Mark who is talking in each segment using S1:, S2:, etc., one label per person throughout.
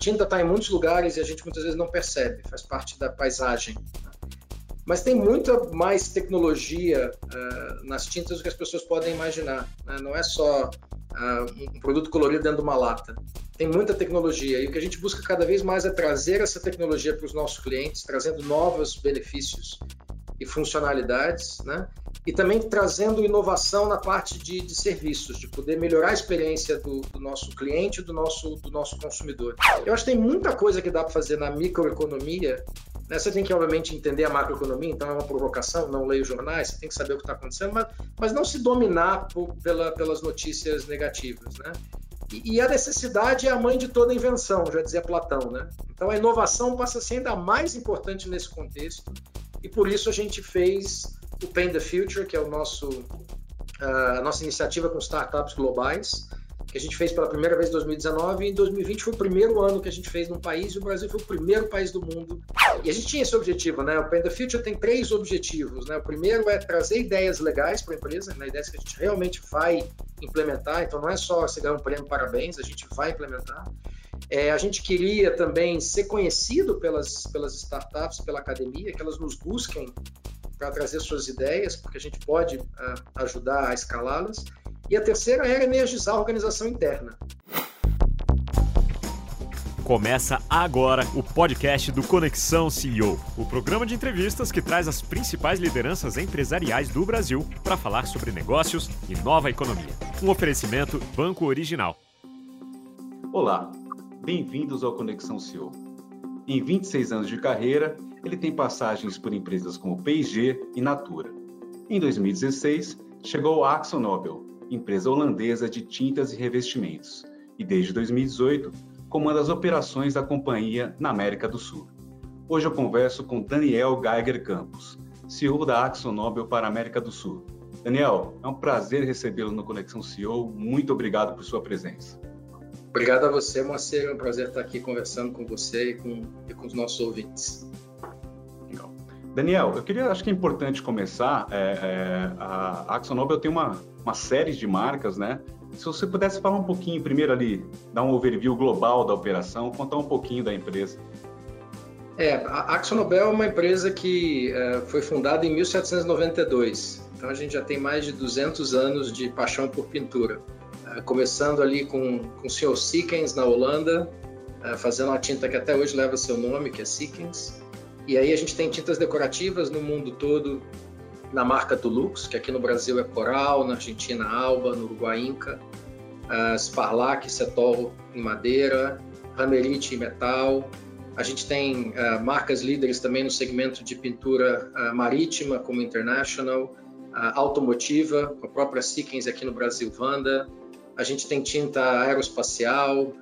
S1: tinta está em muitos lugares e a gente muitas vezes não percebe, faz parte da paisagem. Mas tem muita mais tecnologia uh, nas tintas do que as pessoas podem imaginar. Né? Não é só uh, um produto colorido dentro de uma lata. Tem muita tecnologia e o que a gente busca cada vez mais é trazer essa tecnologia para os nossos clientes, trazendo novos benefícios e funcionalidades, né? E também trazendo inovação na parte de, de serviços, de poder melhorar a experiência do, do, nosso cliente, do nosso, do nosso consumidor. Eu acho que tem muita coisa que dá para fazer na microeconomia. Né? Você tem que, obviamente, entender a macroeconomia, então é uma provocação, não leio jornais, você tem que saber o que está acontecendo, mas, mas não se dominar por, pela, pelas notícias negativas, né? E, a necessidade é a mãe de toda invenção, já dizia Platão, né? Então a inovação passa a ser ainda mais importante nesse contexto e por isso a gente fez o Paint the Future, que é o nosso, ah, a nossa iniciativa com startups globais, que a gente fez pela primeira vez em 2019 e em 2020 foi o primeiro ano que a gente fez num país e o Brasil foi o primeiro país do mundo. E a gente tinha esse objetivo, né? O Paint the Future tem três objetivos, né? O primeiro é trazer ideias legais para a empresa, né? ideias que a gente realmente vai implementar, então não é só você ganhar um prêmio, parabéns, a gente vai implementar. É, a gente queria também ser conhecido pelas, pelas startups, pela academia, que elas nos busquem para trazer suas ideias, porque a gente pode uh, ajudar a escalá-las. E a terceira era energizar a organização interna.
S2: Começa agora o podcast do Conexão CEO, o programa de entrevistas que traz as principais lideranças empresariais do Brasil para falar sobre negócios e nova economia. Um oferecimento Banco Original.
S3: Olá, Bem-vindos ao Conexão CEO. Em 26 anos de carreira, ele tem passagens por empresas como P&G e Natura. Em 2016, chegou à AkzoNobel, empresa holandesa de tintas e revestimentos, e desde 2018 comanda as operações da companhia na América do Sul. Hoje eu converso com Daniel Geiger Campos, CEO da AkzoNobel para a América do Sul. Daniel, é um prazer recebê-lo no Conexão CEO. Muito obrigado por sua presença.
S1: Obrigado a você, Moacir. É um prazer estar aqui conversando com você e com, e com os nossos ouvintes.
S3: Legal. Daniel, eu queria, acho que é importante começar. É, é, a AxoNobel tem uma, uma série de marcas, né? Se você pudesse falar um pouquinho primeiro ali, dar um overview global da operação, contar um pouquinho da empresa.
S1: É, a AxoNobel é uma empresa que é, foi fundada em 1792. Então a gente já tem mais de 200 anos de paixão por pintura. Eh, começando ali com, com o Sr. Sickens na Holanda, eh, fazendo uma tinta que até hoje leva seu nome, que é Sickens. E aí a gente tem tintas decorativas no mundo todo, na marca Dulux, que aqui no Brasil é Coral, na Argentina Alba, no Uruguai Inca, uh, Sparlac, em madeira, Ramerite em metal. A gente tem marcas líderes também no segmento de pintura marítima, como International, automotiva, a própria Sickens aqui no Brasil, Vanda, a gente tem tinta aeroespacial,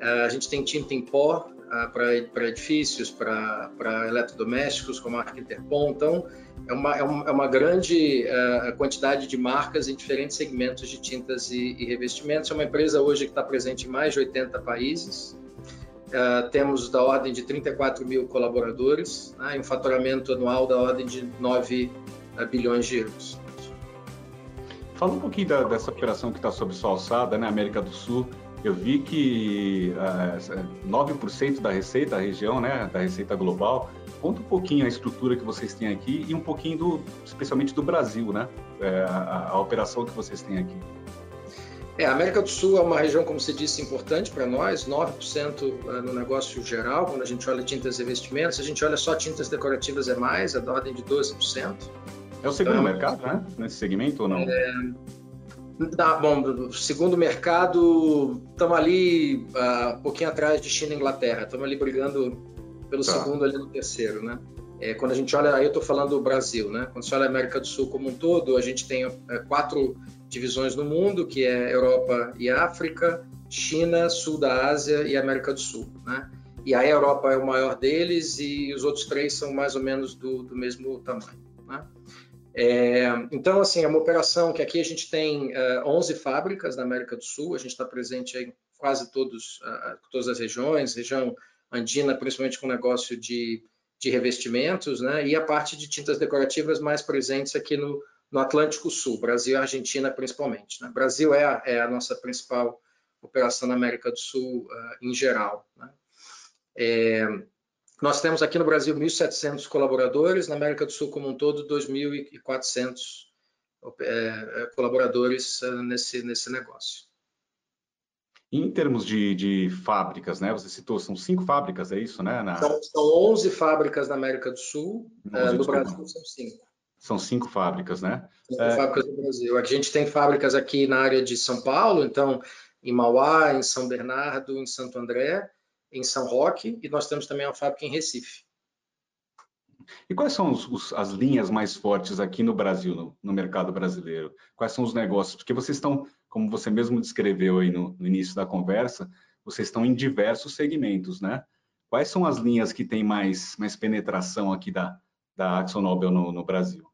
S1: a gente tem tinta em pó é, para edifícios, para eletrodomésticos, como a marca Interpon. Então, é uma, é uma, é uma grande uh, quantidade de marcas em diferentes segmentos de tintas e, e revestimentos. É uma empresa hoje que está presente em mais de 80 países. Uh, temos da ordem de 34 mil colaboradores né, e um faturamento anual da ordem de 9 uh, bilhões de euros.
S3: Fala um pouquinho da, dessa operação que está sob sua alçada, né, América do Sul. Eu vi que uh, eh, 9% da receita da região, né, da receita global. Conta um pouquinho a estrutura que vocês têm aqui e um pouquinho, do, especialmente do Brasil, né, é, a, a operação que vocês têm aqui.
S1: É, a América do Sul é uma região, como você disse, importante para nós, 9% eh, no negócio geral, quando a gente olha tintas e investimentos, a gente olha só tintas decorativas é mais, é da ordem de 12%.
S3: É o segundo então, mercado, né? Nesse segmento ou não? É,
S1: tá, bom, segundo mercado, estamos ali uh, um pouquinho atrás de China e Inglaterra. Estamos ali brigando pelo tá. segundo ali no terceiro, né? É, quando a gente olha, aí eu estou falando do Brasil, né? Quando você olha a América do Sul como um todo, a gente tem é, quatro divisões no mundo, que é Europa e África, China, Sul da Ásia e América do Sul, né? E a Europa é o maior deles e os outros três são mais ou menos do, do mesmo tamanho, né? É, então, assim, é uma operação que aqui a gente tem uh, é, 11 fábricas na América do Sul, a gente está presente em quase todos, uh, todas as regiões, região andina, principalmente com negócio de, de revestimentos, né, e a parte de tintas decorativas mais presentes aqui no, no Atlântico Sul, Brasil e Argentina principalmente. Né? Brasil é a, é a, nossa principal operação na América do Sul uh, em geral. Né? É, nós temos aqui no Brasil 1.700 colaboradores, na América do Sul como um todo, 2.400 é, colaboradores nesse, nesse negócio.
S3: Em termos de, de, fábricas, né? Você citou, são cinco fábricas, é isso, né?
S1: Na... São, são 11 fábricas na América do Sul, 11, no Brasil são cinco.
S3: São cinco fábricas, né?
S1: Cinco é... fábricas no Brasil. A gente tem fábricas aqui na área de São Paulo, então em Mauá, em São Bernardo, em Santo André, em São Roque, e nós temos também uma fábrica em Recife.
S3: E quais são os, os, as linhas mais fortes aqui no Brasil, no, no, mercado brasileiro? Quais são os negócios? Porque vocês estão, como você mesmo descreveu aí no, no início da conversa, vocês estão em diversos segmentos, né? Quais são as linhas que têm mais, mais penetração aqui da, da AxoNobel no, no Brasil?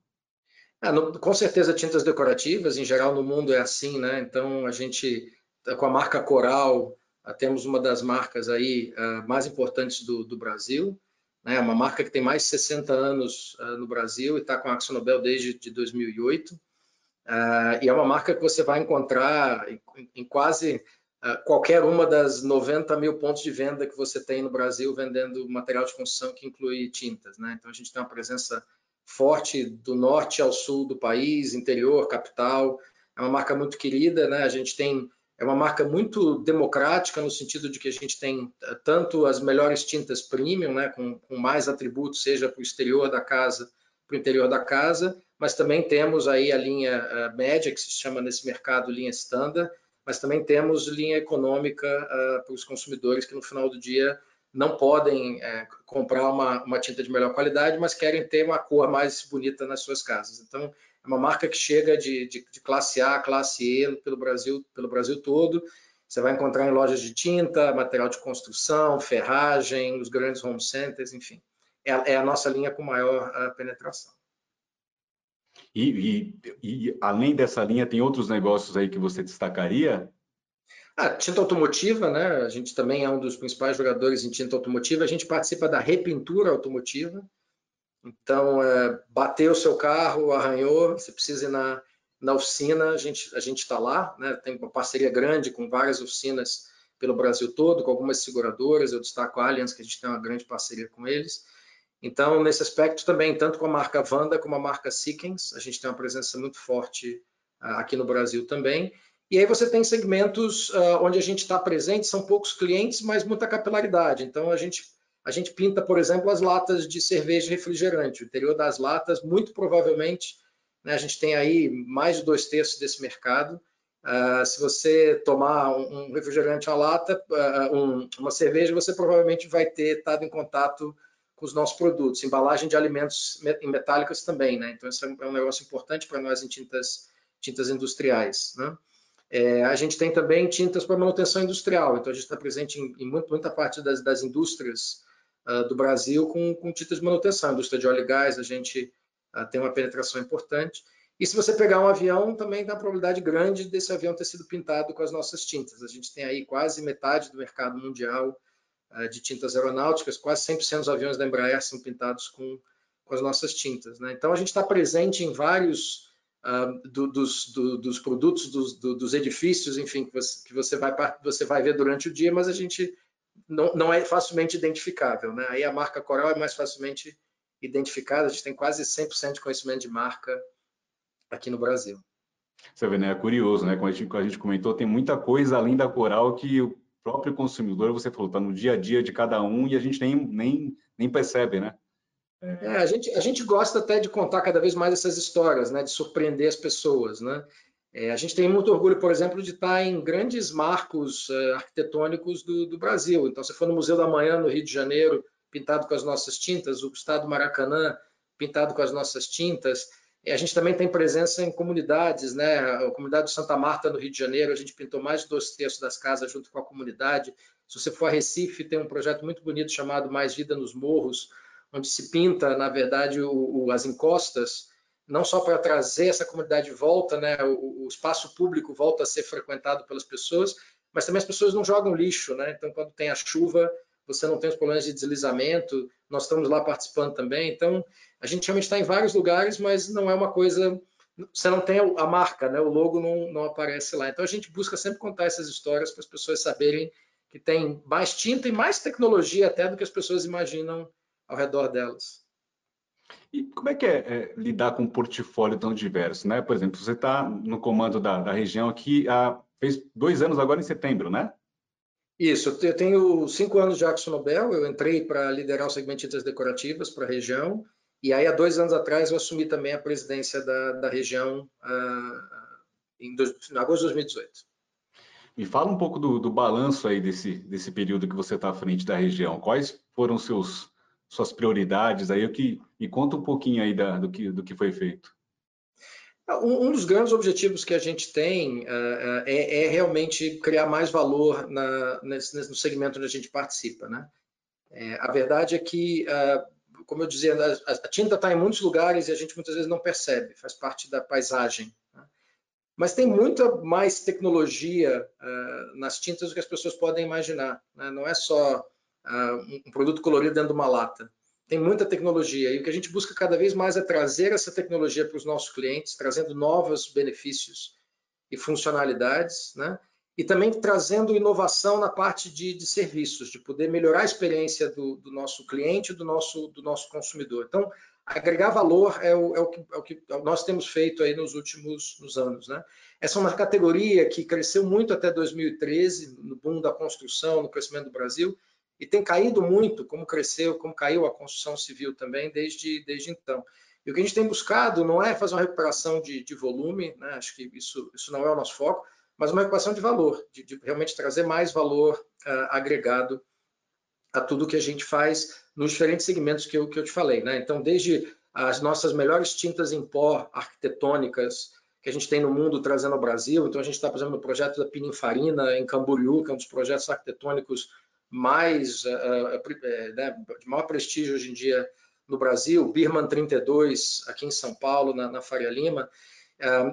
S1: Ah, no, com certeza tintas decorativas, em geral no mundo é assim, né? Então a gente, com a marca Coral, temos uma das marcas aí uh, mais importantes do, do Brasil, né? uma marca que tem mais de 60 anos uh, no Brasil e está com a AxoNobel desde de 2008. Uh, e é uma marca que você vai encontrar em, em quase qualquer uma das 90 mil pontos de venda que você tem no Brasil vendendo material de construção que inclui tintas. Né? Então a gente tem uma presença forte do norte ao sul do país, interior, capital. É uma marca muito querida, né? A gente tem é uma marca muito democrática no sentido de que a gente tem eh, tanto as melhores tintas premium, né, com, com mais atributos, seja para o exterior da casa, para o interior da casa, mas também temos aí a linha uh, média, que se chama nesse mercado linha standard, mas também temos linha econômica uh, para os consumidores que no final do dia não podem comprar uma, uma, tinta de melhor qualidade, mas querem ter uma cor mais bonita nas suas casas. Então, é uma marca que chega de, de, de classe A, classe E pelo Brasil, pelo Brasil todo. Você vai encontrar em lojas de tinta, material de construção, ferragem, os grandes home centers, enfim. É, é a nossa linha com maior uh, penetração.
S3: E, e, e, além dessa linha, tem outros negócios aí que você destacaria?
S1: A tinta automotiva, né? A gente também é um dos principais jogadores em tinta automotiva. A gente participa da repintura automotiva. Então, é, bateu o seu carro, arranhou, você precisa ir na, na oficina, a gente a está lá, né? tem uma parceria grande com várias oficinas pelo Brasil todo, com algumas seguradoras, eu destaco a Allianz, que a gente tem uma grande parceria com eles. Então, nesse aspecto também, tanto com a marca Vanda como a marca Seekens, a gente tem uma presença muito forte uh, aqui no Brasil também. E aí você tem segmentos uh, onde a gente está presente, são poucos clientes, mas muita capilaridade. Então, a gente a gente pinta, por exemplo, as latas de cerveja e refrigerante. O interior das latas, muito provavelmente, né, a gente tem aí mais de dois terços desse mercado. Uh, se você tomar um, refrigerante à lata, uh, um, uma cerveja, você provavelmente vai ter estado em contato com os nossos produtos. Embalagem de alimentos metálicas também, né? Então, isso é um negócio importante para nós em tintas, tintas industriais, né? É, a gente tem também tintas para manutenção industrial, então a gente está presente em, em muita parte das, das indústrias uh, do Brasil com, com tintas de manutenção. A indústria de óleo e gás, a gente uh, tem uma penetração importante. E se você pegar um avião, também tem uma probabilidade grande desse avião ter sido pintado com as nossas tintas. A gente tem aí quase metade do mercado mundial uh, de tintas aeronáuticas, quase 100% dos aviões da Embraer são pintados com, com as nossas tintas. Né? Então, a gente está presente em vários Uh, do, dos, do, dos, produtos, dos, do, dos, edifícios, enfim, que você, que você, vai, você vai ver durante o dia, mas a gente não, não é facilmente identificável. Né? Aí a marca Coral é mais facilmente identificada, a gente tem quase 100% de conhecimento de marca aqui no Brasil.
S3: Você vê, né? É curioso, né? Como a, gente, como a gente comentou, tem muita coisa além da Coral que o próprio consumidor, você falou, está no dia a dia de cada um e a gente nem, nem, nem percebe, né?
S1: É, a, gente, a gente gosta até de contar cada vez mais essas histórias, né? De surpreender as pessoas, né? É, a gente tem muito orgulho, por exemplo, de estar em grandes marcos uh, arquitetônicos do, do, Brasil. Então, se for no Museu da Manhã, no Rio de Janeiro, pintado com as nossas tintas, o Estado Maracanã, pintado com as nossas tintas. E a gente também tem presença em comunidades, né? A comunidade de Santa Marta, no Rio de Janeiro, a gente pintou mais de dois terços das casas junto com a comunidade. Se você for a Recife, tem um projeto muito bonito chamado Mais Vida nos Morros, onde se pinta, na verdade, o, o, as encostas não só para trazer essa comunidade de volta, né, o, o, espaço público volta a ser frequentado pelas pessoas, mas também as pessoas não jogam lixo, né? Então, quando tem a chuva, você não tem os problemas de deslizamento, nós estamos lá participando também. Então, a gente realmente está em vários lugares, mas não é uma coisa. Você não tem a marca, né? O logo não, não aparece lá. Então, a gente busca sempre contar essas histórias para as pessoas saberem que tem mais tinta e mais tecnologia até do que as pessoas imaginam ao redor delas.
S3: E como é que é, é lidar com um portfólio tão diverso, né? Por exemplo, você está no comando da, da região aqui há fez dois anos agora em setembro, né?
S1: Isso, eu tenho cinco anos de Axo Nobel, eu entrei para liderar o segmento de tintas decorativas para a região, e aí há dois anos atrás eu assumi também a presidência da, da região uh, em, dois, em agosto de 2018.
S3: Me fala um pouco do, do balanço aí desse, desse período que você está à frente da região. Quais foram seus suas prioridades aí? O que me conta um pouquinho aí da, do que do que foi feito.
S1: Um, dos grandes objetivos que a gente tem uh, é, é, realmente criar mais valor na, nesse, no segmento onde a gente participa. Né? É, a verdade é que, uh, como eu dizia, a, a tinta está em muitos lugares e a gente muitas vezes não percebe, faz parte da paisagem. Né? Mas tem muita mais tecnologia uh, nas tintas do que as pessoas podem imaginar. Né? Não é só um produto colorido dentro de uma lata tem muita tecnologia e o que a gente busca cada vez mais é trazer essa tecnologia para os nossos clientes, trazendo novos benefícios e funcionalidades, né? E também trazendo inovação na parte de, de serviços, de poder melhorar a experiência do, do, nosso cliente, do nosso, do nosso consumidor. Então, agregar valor é o, é o, que, é o que nós temos feito aí nos últimos nos anos, né? Essa é uma categoria que cresceu muito até 2013, no boom da construção, no crescimento do Brasil, e tem caído muito, como cresceu, como caiu a construção civil também desde, desde então. E o que a gente tem buscado não é fazer uma recuperação de, de volume, né? acho que isso, isso não é o nosso foco, mas uma recuperação de valor, de, de realmente trazer mais valor uh, agregado a tudo que a gente faz nos diferentes segmentos que eu, que eu te falei. Né? Então, desde as nossas melhores tintas em pó arquitetônicas que a gente tem no mundo trazendo ao Brasil. Então, a gente está, por exemplo, no projeto da Pininfarina, em Camboriú, que é um dos projetos arquitetônicos mais uh, uh, né, de maior prestígio hoje em dia no Brasil, Birman 32 aqui em São Paulo, na, na Faria Lima,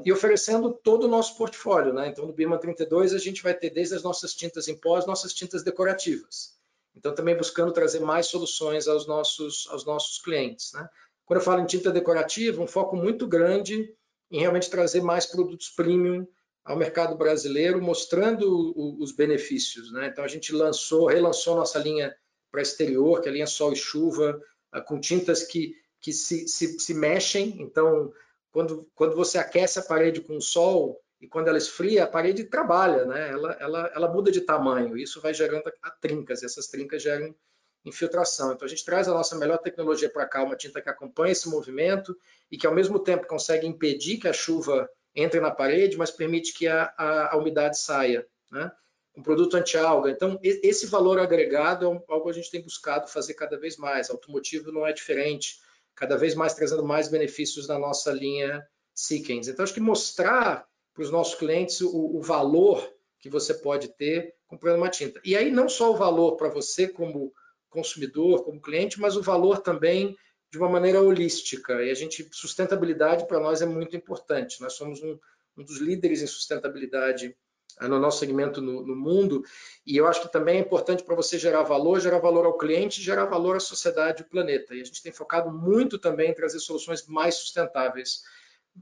S1: e oferecendo todo o nosso portfólio. Né? Então, no Birman 32 a gente vai ter desde as nossas tintas em pó, as nossas tintas decorativas. Então, também buscando trazer mais soluções aos nossos, aos nossos clientes. Né? Quando eu falo em tinta decorativa, um foco muito grande em realmente trazer mais produtos premium ao mercado brasileiro, mostrando os benefícios. Né? Então a gente lançou, relançou nossa linha para exterior, que é a linha Sol e Chuva, ah, com tintas que, que se, se, se mexem. Então, quando, quando você aquece a parede com o sol e quando ela esfria, a parede trabalha, né? ela, ela, ela muda de tamanho. Isso vai gerando a trincas, e essas trincas geram infiltração. Então a gente traz a nossa melhor tecnologia para cá, uma tinta que acompanha esse movimento e que ao mesmo tempo consegue impedir que a chuva entra na parede, mas permite que a, a, a umidade saia. Né? Um produto anti-alga. Então, esse valor agregado é algo que a gente tem buscado fazer cada vez mais. Automotivo não é diferente, cada vez mais trazendo mais benefícios na nossa linha Seekens. Então, acho que mostrar para os nossos clientes o, o valor que você pode ter comprando uma tinta. E aí, não só o valor para você como consumidor, como cliente, mas o valor também de uma maneira holística. E a gente, sustentabilidade para nós é muito importante. Nós somos um, um dos líderes em sustentabilidade uh, no nosso segmento no, no, mundo. E eu acho que também é importante para você gerar valor, gerar valor ao cliente, gerar valor à sociedade e ao planeta. E a gente tem focado muito também em trazer soluções mais sustentáveis.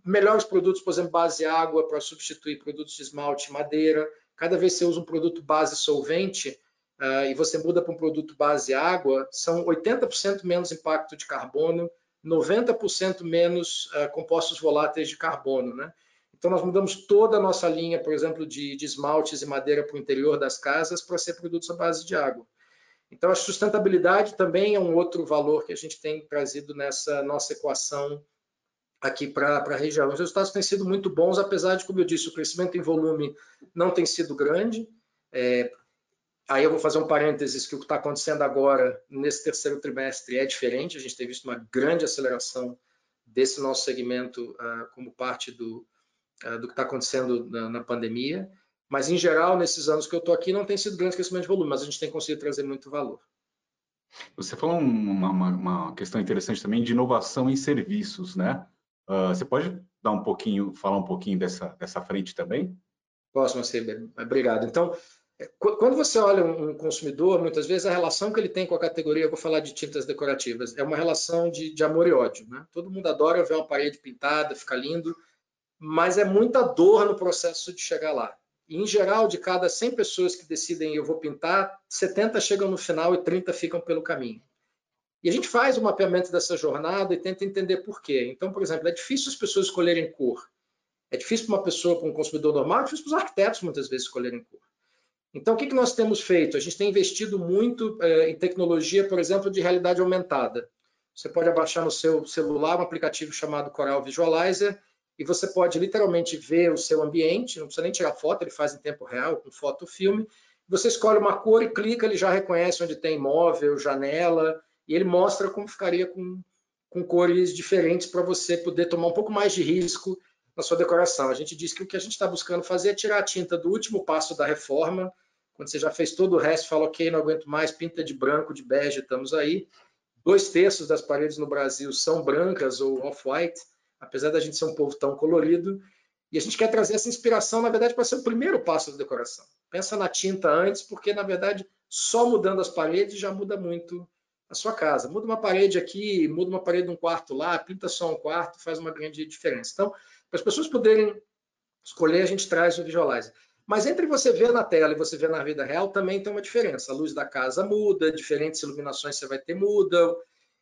S1: Melhores produtos, por exemplo, base água para substituir produtos de esmalte, madeira. Cada vez que você usa um produto base solvente, uh, e você muda para um produto base água, são 80% menos impacto de carbono, 90% menos uh, compostos voláteis de carbono. Né? Então, nós mudamos toda a nossa linha, por exemplo, de, de esmaltes e madeira para o interior das casas para ser produtos à base de água. Então, a sustentabilidade também é um outro valor que a gente tem trazido nessa nossa equação aqui para a região. Os resultados têm sido muito bons, apesar de, como eu disse, o crescimento em volume não tem sido grande. É, Aí eu vou fazer um parênteses que o que está acontecendo agora nesse terceiro trimestre é diferente. A gente tem visto uma grande aceleração desse nosso segmento uh, como parte do, uh, do que está acontecendo na, na, pandemia. Mas, em geral, nesses anos que eu estou aqui, não tem sido grande crescimento de volume, mas a gente tem conseguido trazer muito valor.
S3: Você falou uma, uma, uma questão interessante também de inovação em serviços, né? Uh, você pode dar um pouquinho, falar um pouquinho dessa, dessa frente também?
S1: Posso, Marcelo. Obrigado. Então, quando você olha um consumidor, muitas vezes a relação que ele tem com a categoria, vou falar de tintas decorativas, é uma relação de, de amor e ódio. Né? Todo mundo adora ver uma parede pintada, fica lindo, mas é muita dor no processo de chegar lá. E, em geral, de cada 100 pessoas que decidem eu vou pintar, 70 chegam no final e 30 ficam pelo caminho. E a gente faz o mapeamento dessa jornada e tenta entender por quê. Então, por exemplo, é difícil as pessoas escolherem cor. É difícil para uma pessoa, para um consumidor normal, é difícil para os arquitetos muitas vezes escolherem cor. Então, o que, que nós temos feito? A gente tem investido muito é, em tecnologia, por exemplo, de realidade aumentada. Você pode abaixar no seu celular um aplicativo chamado Coral Visualizer e você pode literalmente ver o seu ambiente, não precisa nem tirar foto, ele faz em tempo real, com foto filme. Você escolhe uma cor e clica, ele já reconhece onde tem móvel, janela, e ele mostra como ficaria com, com cores diferentes para você poder tomar um pouco mais de risco na sua decoração. A gente diz que o que a gente está buscando fazer é tirar a tinta do último passo da reforma, quando você já fez todo o resto, fala, ok, não aguento mais, pinta de branco, de bege, estamos aí. Dois terços das paredes no Brasil são brancas ou off-white apesar da gente ser um povo tão colorido. E a gente quer trazer essa inspiração, na verdade, para ser o primeiro passo da decoração. Pensa na tinta antes, porque, na verdade, só mudando as paredes já muda muito a sua casa. Muda uma parede aqui, muda uma parede de um quarto lá, pinta só um quarto, faz uma grande diferença. Então, para as pessoas poderem escolher, a gente traz o Visualizer. Mas entre você ver na tela e você ver na vida real, também tem uma diferença. A luz da casa muda, diferentes iluminações você vai ter mudam,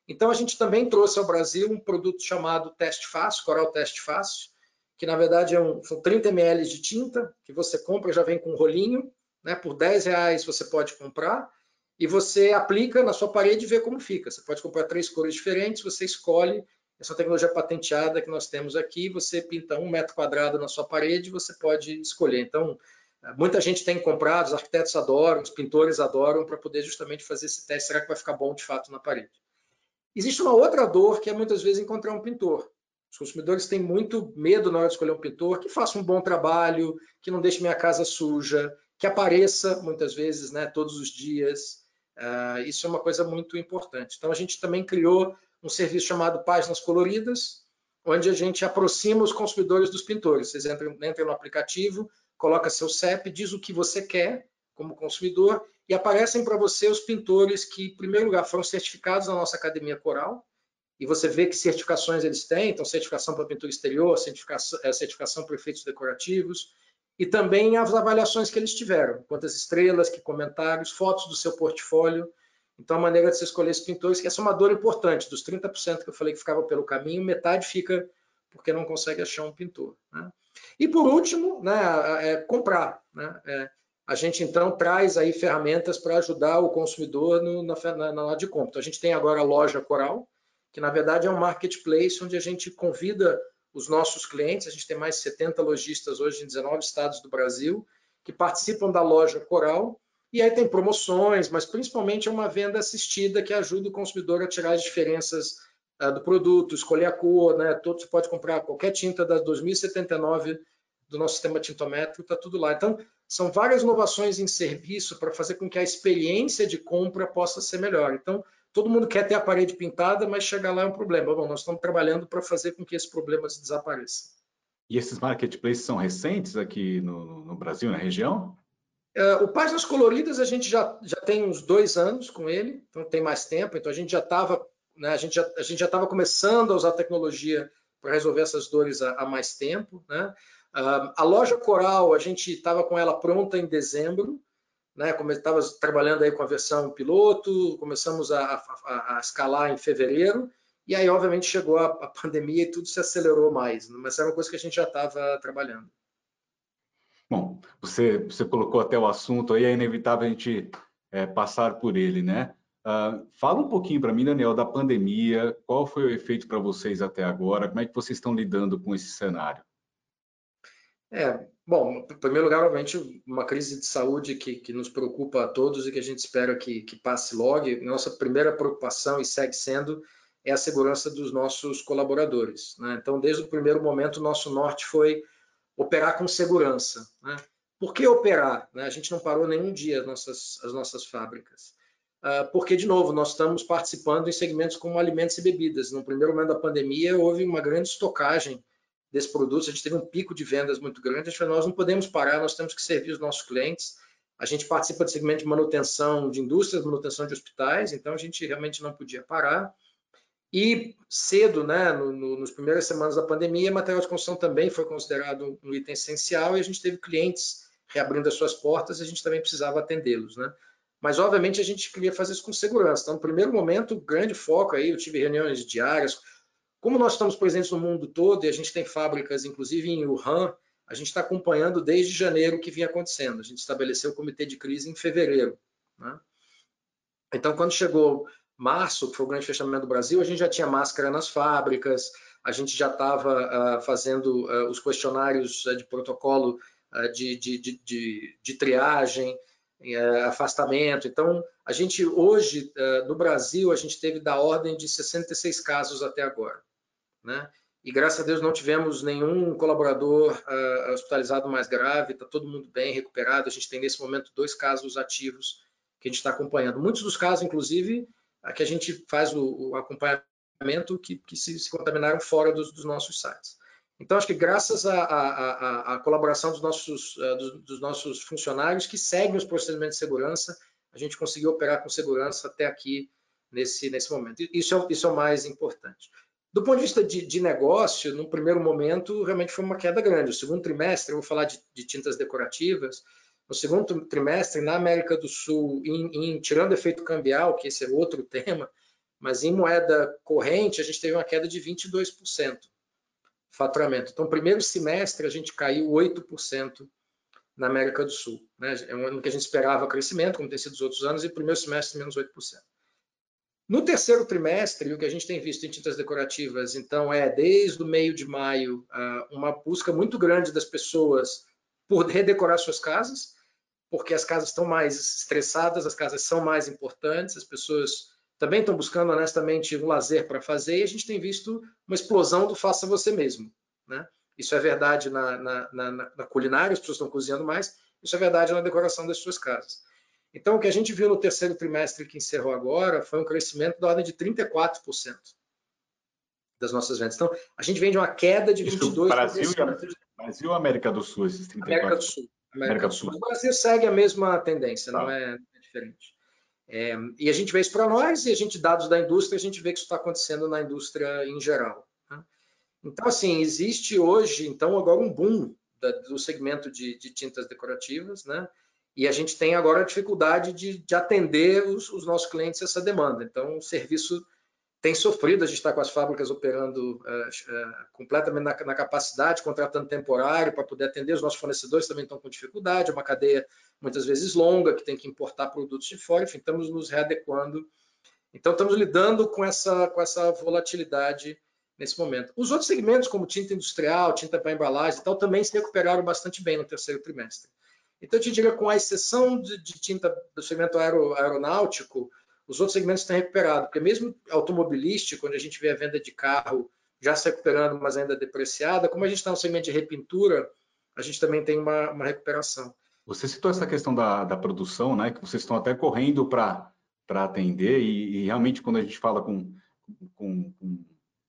S1: então, a gente também trouxe ao Brasil um produto chamado Teste Fácil, Coral Teste Fácil, que na verdade é um, são 30 ml de tinta, que você compra, já vem com um rolinho, né? por 10 reais você pode comprar, e você aplica na sua parede e vê como fica. Você pode comprar três cores diferentes, você escolhe, essa tecnologia patenteada que nós temos aqui, você pinta um metro quadrado na sua parede, você pode escolher. Então, muita gente tem comprado, os arquitetos adoram, os pintores adoram, para poder justamente fazer esse teste, será que vai ficar bom de fato na parede? Existe uma outra dor que é muitas vezes encontrar um pintor. Os consumidores têm muito medo na hora de escolher um pintor que faça um bom trabalho, que não deixe minha casa suja, que apareça muitas vezes, né, todos os dias. Uh, isso é uma coisa muito importante. Então a gente também criou um serviço chamado Páginas Coloridas, onde a gente aproxima os consumidores dos pintores. Vocês entram, entram no aplicativo, coloca seu CEP, diz o que você quer como consumidor e aparecem para você os pintores que, em primeiro lugar, foram certificados na nossa academia coral, e você vê que certificações eles têm, então certificação para pintura exterior, certificação, é, certificação para efeitos decorativos, e também as avaliações que eles tiveram, quantas estrelas, que comentários, fotos do seu portfólio. Então, a maneira de você escolher esses pintores, que essa é uma dor importante, dos 30% que eu falei que ficava pelo caminho, metade fica porque não consegue achar um pintor. Né? E por último, né, é comprar. Né? É, a gente então traz aí ferramentas para ajudar o consumidor no, na, na, na hora de compra. Então, a gente tem agora a loja Coral, que na verdade é um marketplace onde a gente convida os nossos clientes, a gente tem mais de 70 lojistas hoje em 19 estados do Brasil, que participam da loja Coral, e aí tem promoções, mas principalmente é uma venda assistida que ajuda o consumidor a tirar as diferenças uh, do produto, escolher a cor, né? Todo, você pode comprar qualquer tinta das 2079 do nosso sistema tintométrico, está tudo lá. Então, são várias inovações em serviço para fazer com que a experiência de compra possa ser melhor. Então, todo mundo quer ter a parede pintada, mas chegar lá é um problema. Bom, nós estamos trabalhando para fazer com que esse problema desapareça.
S3: E esses marketplaces são recentes aqui no, no Brasil, na região?
S1: Uh, o Páginas Coloridas a gente já, já tem uns dois anos com ele, então tem mais tempo, então a gente já estava né, a gente já a gente já começando a usar tecnologia para resolver essas dores há, há mais tempo, né? Uh, a loja Coral, a gente estava com ela pronta em dezembro, né? Estava trabalhando aí com a versão piloto, começamos a, a, a, escalar em fevereiro, e aí, obviamente, chegou a, a, pandemia e tudo se acelerou mais, mas era uma coisa que a gente já estava trabalhando.
S3: Bom, você, você colocou até o assunto aí, é inevitável a gente é, passar por ele, né? Uh, fala um pouquinho para mim, Daniel, da pandemia, qual foi o efeito para vocês até agora, como é que vocês estão lidando com esse cenário?
S1: É, bom, em primeiro lugar, obviamente, uma crise de saúde que, que nos preocupa a todos e que a gente espera que, que passe logo. Nossa primeira preocupação, e segue sendo, é a segurança dos nossos colaboradores. Né? Então, desde o primeiro momento, nosso norte foi operar com segurança. Né? Por que operar? Né? A gente não parou nenhum dia as nossas, as nossas fábricas. Uh, porque, de novo, nós estamos participando em segmentos como alimentos e bebidas. No primeiro momento da pandemia, houve uma grande estocagem desse produto, a gente teve um pico de vendas muito grande, a gente falou, nós não podemos parar, nós temos que servir os nossos clientes. A gente participa do segmento de manutenção de indústrias, manutenção de hospitais, então a gente realmente não podia parar. E cedo, né, no, no, nas primeiras semanas da pandemia, material de construção também foi considerado um item essencial e a gente teve clientes reabrindo as suas portas e a gente também precisava atendê-los, né? Mas, obviamente, a gente queria fazer isso com segurança. Então, no primeiro momento, grande foco aí, eu tive reuniões diárias. Como nós estamos presentes no mundo todo e a gente tem fábricas, inclusive em Wuhan, a gente está acompanhando desde janeiro o que vinha acontecendo. A gente estabeleceu o comitê de crise em fevereiro. Né? Então, quando chegou março, que foi o grande fechamento do Brasil, a gente já tinha máscara nas fábricas, a gente já estava ah, fazendo uh, os questionários uh, de protocolo de, de, de, de, triagem, afastamento. Então, a gente hoje, no Brasil, a gente teve da ordem de 66 casos até agora. Né? E graças a Deus não tivemos nenhum colaborador hospitalizado mais grave, está todo mundo bem recuperado. A gente tem nesse momento dois casos ativos que a gente está acompanhando. Muitos dos casos, inclusive, que a gente faz o, o acompanhamento que, que se, se, contaminaram fora dos, dos, nossos sites. Então, acho que graças à colaboração dos nossos, uh, dos, dos, nossos funcionários que seguem os procedimentos de segurança, a gente conseguiu operar com segurança até aqui nesse, nesse momento. Isso é, isso é o mais importante. Do ponto de vista de, de, negócio, no primeiro momento, realmente foi uma queda grande. O segundo trimestre, eu vou falar de, de tintas decorativas, no segundo trimestre, na América do Sul, em, em, tirando efeito cambial, que esse é outro tema, mas em moeda corrente, a gente teve uma queda de 22% faturamento. Então, primeiro semestre, a gente caiu 8% na América do Sul. Né? É um ano que a gente esperava crescimento, como tem sido os outros anos, e primeiro semestre, menos 8%. No terceiro trimestre, o que a gente tem visto em tintas decorativas, então, é desde o meio de maio, ah, uma busca muito grande das pessoas por redecorar suas casas, porque as casas estão mais estressadas, as casas são mais importantes, as pessoas também estão buscando honestamente um lazer para fazer e a gente tem visto uma explosão do faça você mesmo. Né? Isso é verdade na, na, na, na culinária, as pessoas estão cozinhando mais, isso é verdade na decoração das suas casas. Então, o que a gente viu no terceiro trimestre que encerrou agora foi um crescimento da ordem de 34% das nossas vendas. Então, a gente vende uma queda de 22%.
S3: Brasil, Brasil ou América do Sul, esses 34%?
S1: América do Sul. América, do Sul. O Brasil segue a mesma tendência, tá. não é, é diferente. É, e a gente vê isso para nós, e a gente, dados da indústria, a gente vê que isso está acontecendo na indústria em geral. Né? Então, assim, existe hoje, então, agora um boom da, do segmento de, de, tintas decorativas, né? E a gente tem agora a dificuldade de, de atender os, os, nossos clientes essa demanda. Então, o serviço tem sofrido, a gente está com as fábricas operando uh, uh, completamente na, na, capacidade, contratando temporário para poder atender, os nossos fornecedores também estão com dificuldade, é uma cadeia muitas vezes longa, que tem que importar produtos de fora, enfim, estamos nos readequando. Então, estamos lidando com essa, com essa volatilidade nesse momento. Os outros segmentos, como tinta industrial, tinta para embalagem e tal, também se recuperaram bastante bem no terceiro trimestre. Então, eu te diria, com a exceção de, de tinta do segmento aero, aeronáutico, os outros segmentos têm recuperado, porque mesmo automobilístico, quando a gente vê a venda de carro já se recuperando, mas ainda depreciada, como a gente está no segmento de repintura, a gente também tem uma, uma recuperação.
S3: Você citou essa questão da, da produção, né, que vocês estão até correndo para atender, e, e, realmente quando a gente fala com, com, com,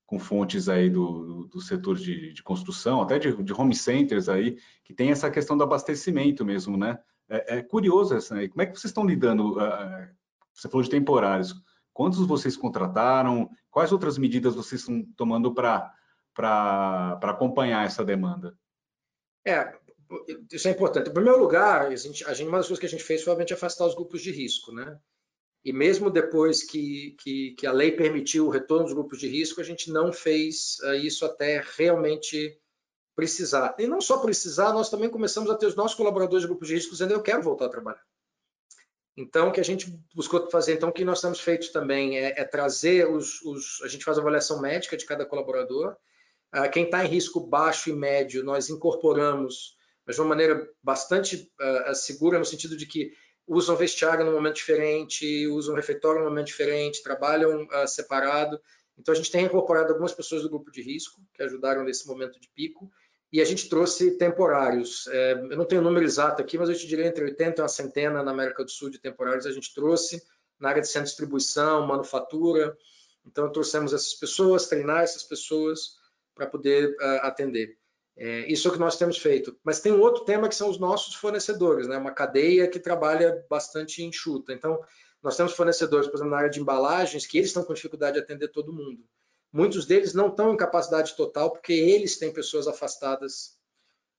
S3: com fontes aí do, do, setor de, de, construção, até de, de, home centers aí, que tem essa questão do abastecimento mesmo, né? É, é curioso essa, como é que vocês estão lidando uh, você falou de temporários. Quantos vocês contrataram? Quais outras medidas vocês estão tomando para acompanhar essa demanda?
S1: É, isso é importante. Em primeiro lugar, a gente, a gente, uma das coisas que a gente fez foi realmente afastar os grupos de risco, né? E mesmo depois que, que, que, a lei permitiu o retorno dos grupos de risco, a gente não fez uh, isso até realmente precisar. E não só precisar, nós também começamos a ter os nossos colaboradores de grupos de risco dizendo eu quero voltar a trabalhar. Então, o que a gente buscou fazer, então, o que nós temos feito também é, é trazer os, os, A gente faz a avaliação médica de cada colaborador. Uh, quem está em risco baixo e médio, nós incorporamos, mas de uma maneira bastante uh, segura, no sentido de que usam vestiário num momento diferente, usam refeitório num momento diferente, trabalham uh, separado. Então, a gente tem incorporado algumas pessoas do grupo de risco, que ajudaram nesse momento de pico, e a gente trouxe temporários. É, eu não tenho o número exato aqui, mas eu te diria entre 80 e uma centena na América do Sul de temporários a gente trouxe na área de centro de distribuição, manufatura. Então, trouxemos essas pessoas, treinar essas pessoas para poder uh, atender. É, isso é o que nós temos feito. Mas tem um outro tema que são os nossos fornecedores, né? uma cadeia que trabalha bastante enxuta. Então, nós temos fornecedores, por exemplo, na área de embalagens, que eles estão com dificuldade de atender todo mundo. Muitos deles não estão em capacidade total porque eles têm pessoas afastadas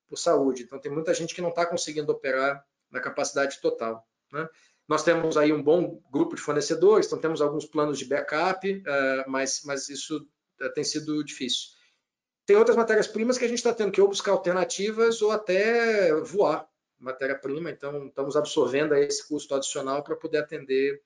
S1: por saúde. Então, tem muita gente que não está conseguindo operar na capacidade total. Né? Nós temos aí um bom grupo de fornecedores, então temos alguns planos de backup, uh, mas, mas isso uh, tem sido difícil. Tem outras matérias-primas que a gente está tendo que ou buscar alternativas ou até voar matéria-prima, então estamos absorvendo esse custo adicional para poder atender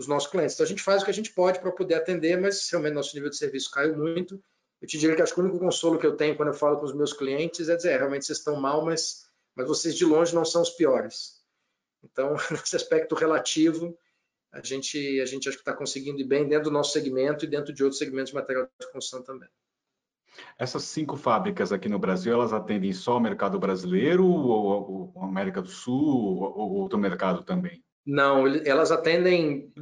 S1: os nossos clientes. Então a gente faz o que a gente pode para poder atender, mas realmente nosso nível de serviço caiu muito. Eu te diria que acho que o único consolo que eu tenho quando eu falo com os meus clientes é dizer, é, realmente vocês estão mal, mas, mas vocês de longe não são os piores. Então, nesse aspecto relativo, a gente, a gente acho que está conseguindo ir bem dentro do nosso segmento e dentro de outros segmentos de material de construção também.
S3: Essas cinco fábricas aqui no Brasil, elas atendem só o mercado brasileiro ou, ou América do Sul ou outro mercado também?
S1: Não, elas atendem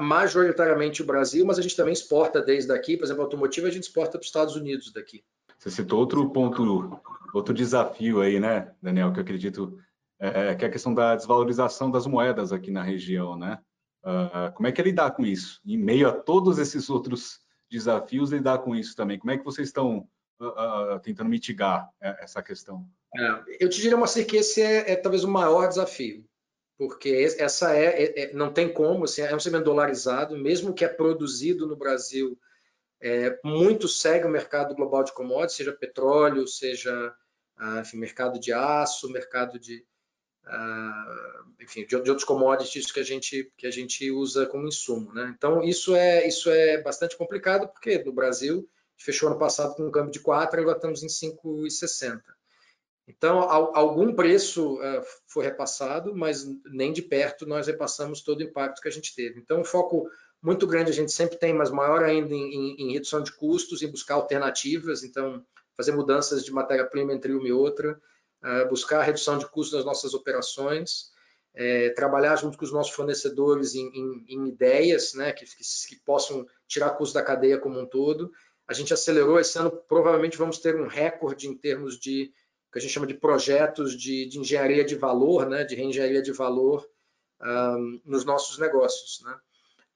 S1: majoritariamente o Brasil, mas a gente também exporta desde daqui. Por exemplo, automotiva a gente exporta para os Estados Unidos daqui.
S3: Você citou outro ponto, outro desafio aí, né, Daniel, que eu acredito é, é, que é a questão da desvalorização das moedas aqui na região, né? Uh, como é que é lidar com isso? Em meio a todos esses outros desafios, lidar com isso também. Como é que vocês estão uh, uh, tentando mitigar essa questão?
S1: É, eu te diria, uma que esse é, é, talvez o maior desafio, porque essa é, é, é, não tem como, assim, é um segmento dolarizado, mesmo que é produzido no Brasil, muito segue o mercado global de commodities, seja petróleo, seja enfim, mercado de aço, mercado de, uh, enfim, de, outros commodities que a gente que a gente usa como insumo, né? Então isso é isso é bastante complicado porque no Brasil fechou ano passado com um câmbio de 4, agora estamos em 5,60. Então algum preço uh, foi repassado, mas nem de perto nós repassamos todo o impacto que a gente teve. Então o foco muito grande a gente sempre tem, mas maior ainda em, em, redução de custos, em buscar alternativas. Então fazer mudanças de matéria-prima entre uma e outra buscar a redução de custos das nossas operações, é, trabalhar junto com os nossos fornecedores em, em, em ideias né, que, que, que, possam tirar custo da cadeia como um todo. A gente acelerou esse ano, provavelmente vamos ter um recorde em termos de que a gente chama de projetos de, de engenharia de valor, né, de reengenharia de valor um, nos nossos negócios. Né.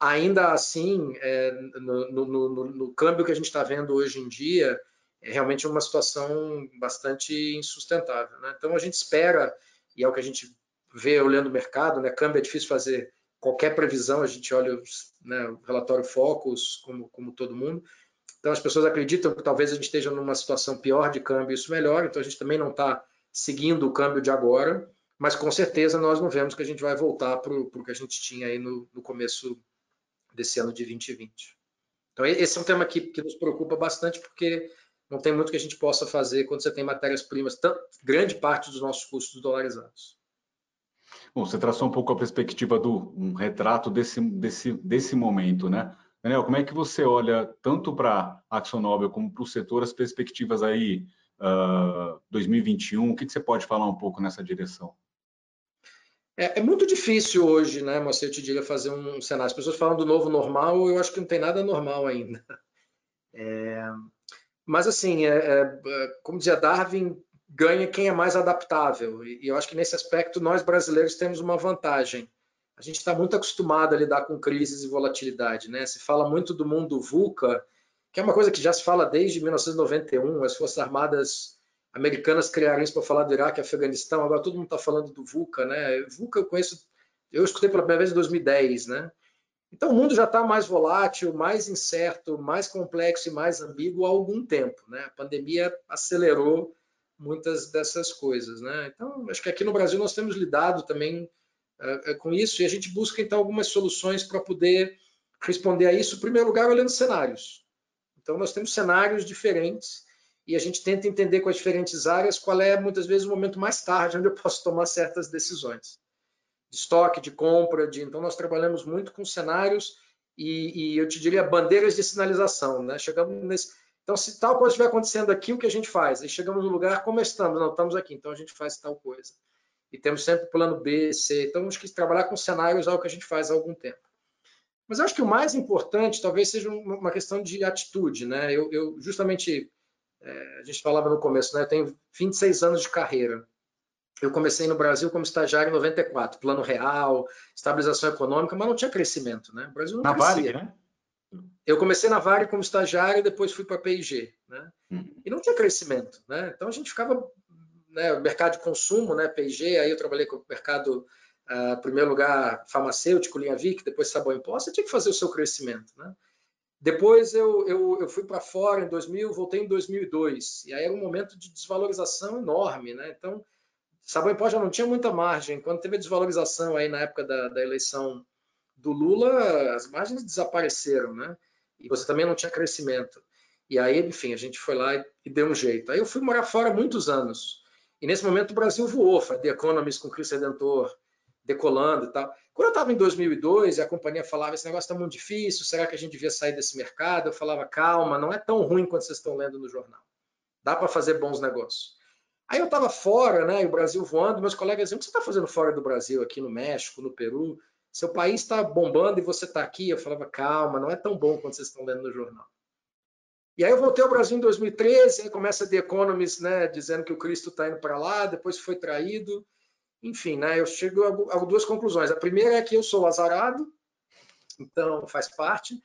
S1: Ainda assim, é, no, no, no, no câmbio que a gente está vendo hoje em dia, é realmente uma situação bastante insustentável. Né? Então a gente espera, e é o que a gente vê olhando o mercado, né? câmbio é difícil fazer qualquer previsão, a gente olha né, o relatório Focus, como, como todo mundo. Então as pessoas acreditam que talvez a gente esteja numa situação pior de câmbio, isso melhor, então a gente também não está seguindo o câmbio de agora, mas com certeza nós não vemos que a gente vai voltar para o que a gente tinha aí no, no começo desse ano de 2020. Então esse é um tema que, que nos preocupa bastante, porque não tem muito que a gente possa fazer quando você tem matérias-primas, grande parte dos nossos custos dolarizados.
S3: Bom, você traçou um pouco a perspectiva do um retrato desse, desse, desse momento, né? Daniel, como é que você olha tanto para a AxoNobel como para o setor, as perspectivas aí uh, ah, 2021? O que, que você pode falar um pouco nessa direção?
S1: É, é, muito difícil hoje, né, mas eu te diria fazer um cenário. As pessoas falam do novo normal, eu acho que não tem nada normal ainda. É, mas, assim, é, é, como dizia Darwin, ganha quem é mais adaptável. E, e eu acho que nesse aspecto nós brasileiros temos uma vantagem. A gente está muito acostumado a lidar com crises e volatilidade. Né? Se fala muito do mundo VUCA, que é uma coisa que já se fala desde 1991. As Forças Armadas americanas criaram isso para falar do Iraque e Afeganistão. Agora todo mundo está falando do VUCA. Né? VUCA eu conheço, eu escutei pela primeira vez em 2010. Né? Então, o mundo já está mais volátil, mais incerto, mais complexo e mais ambíguo há algum tempo. Né? A pandemia acelerou muitas dessas coisas. Né? Então, acho que aqui no Brasil nós temos lidado também com isso e a gente busca, então, algumas soluções para poder responder a isso, em primeiro lugar, olhando cenários. Então, nós temos cenários diferentes e a gente tenta entender com as diferentes áreas qual é, muitas vezes, o momento mais tarde onde eu posso tomar certas decisões de estoque, de compra, de então nós trabalhamos muito com cenários e, e eu te diria bandeiras de sinalização, né? Chegamos nesse então, se tal coisa estiver acontecendo aqui, o que a gente faz? Aí chegamos no lugar, como estamos? Não, estamos aqui, então a gente faz tal coisa. E temos sempre plano B, C. Então, acho que trabalhar com cenários é o que a gente faz há algum tempo. Mas acho que o mais importante talvez seja uma questão de atitude. Né? Eu, eu justamente, é, a gente falava no começo, né? eu tenho 26 anos de carreira. Eu comecei no Brasil como estagiário em 94, plano real, estabilização econômica, mas não tinha crescimento, né? O Brasil não
S3: na crescia. Vale, né?
S1: Eu comecei na Vale como estagiário e depois fui para a P&G, né? Uhum. E não tinha crescimento, né? Então a gente ficava né, mercado de consumo, né, P&G, aí eu trabalhei com o mercado, uh, primeiro lugar, farmacêutico, linha Vic, depois sabão em pó, você tinha que fazer o seu crescimento, né? Depois eu, eu, eu fui para fora em 2000, voltei em 2002, e aí era um momento de desvalorização enorme, né? Então, sabão em pó já não tinha muita margem. Quando teve a desvalorização aí na época da, da eleição do Lula, as margens desapareceram, né? E você também não tinha crescimento. E aí, enfim, a gente foi lá e deu um jeito. Aí eu fui morar fora muitos anos. E nesse momento o Brasil voou, foi The Economist com o Chris Redentor decolando e tal. Quando eu estava em 2002 e a companhia falava esse negócio está muito difícil, será que a gente devia sair desse mercado? Eu falava calma, não é tão ruim quanto vocês estão lendo no jornal. Dá para fazer bons negócios. Aí eu estava fora, né, o Brasil voando, meus colegas diziam, o que você está fazendo fora do Brasil, aqui no México, no Peru? Seu país está bombando e você está aqui. Eu falava, calma, não é tão bom quanto vocês estão lendo no jornal. E aí eu voltei ao Brasil em 2013, aí começa The Economist, né, dizendo que o Cristo está indo para lá, depois foi traído. Enfim, né, eu chego a, duas conclusões. A primeira é que eu sou azarado, então faz parte.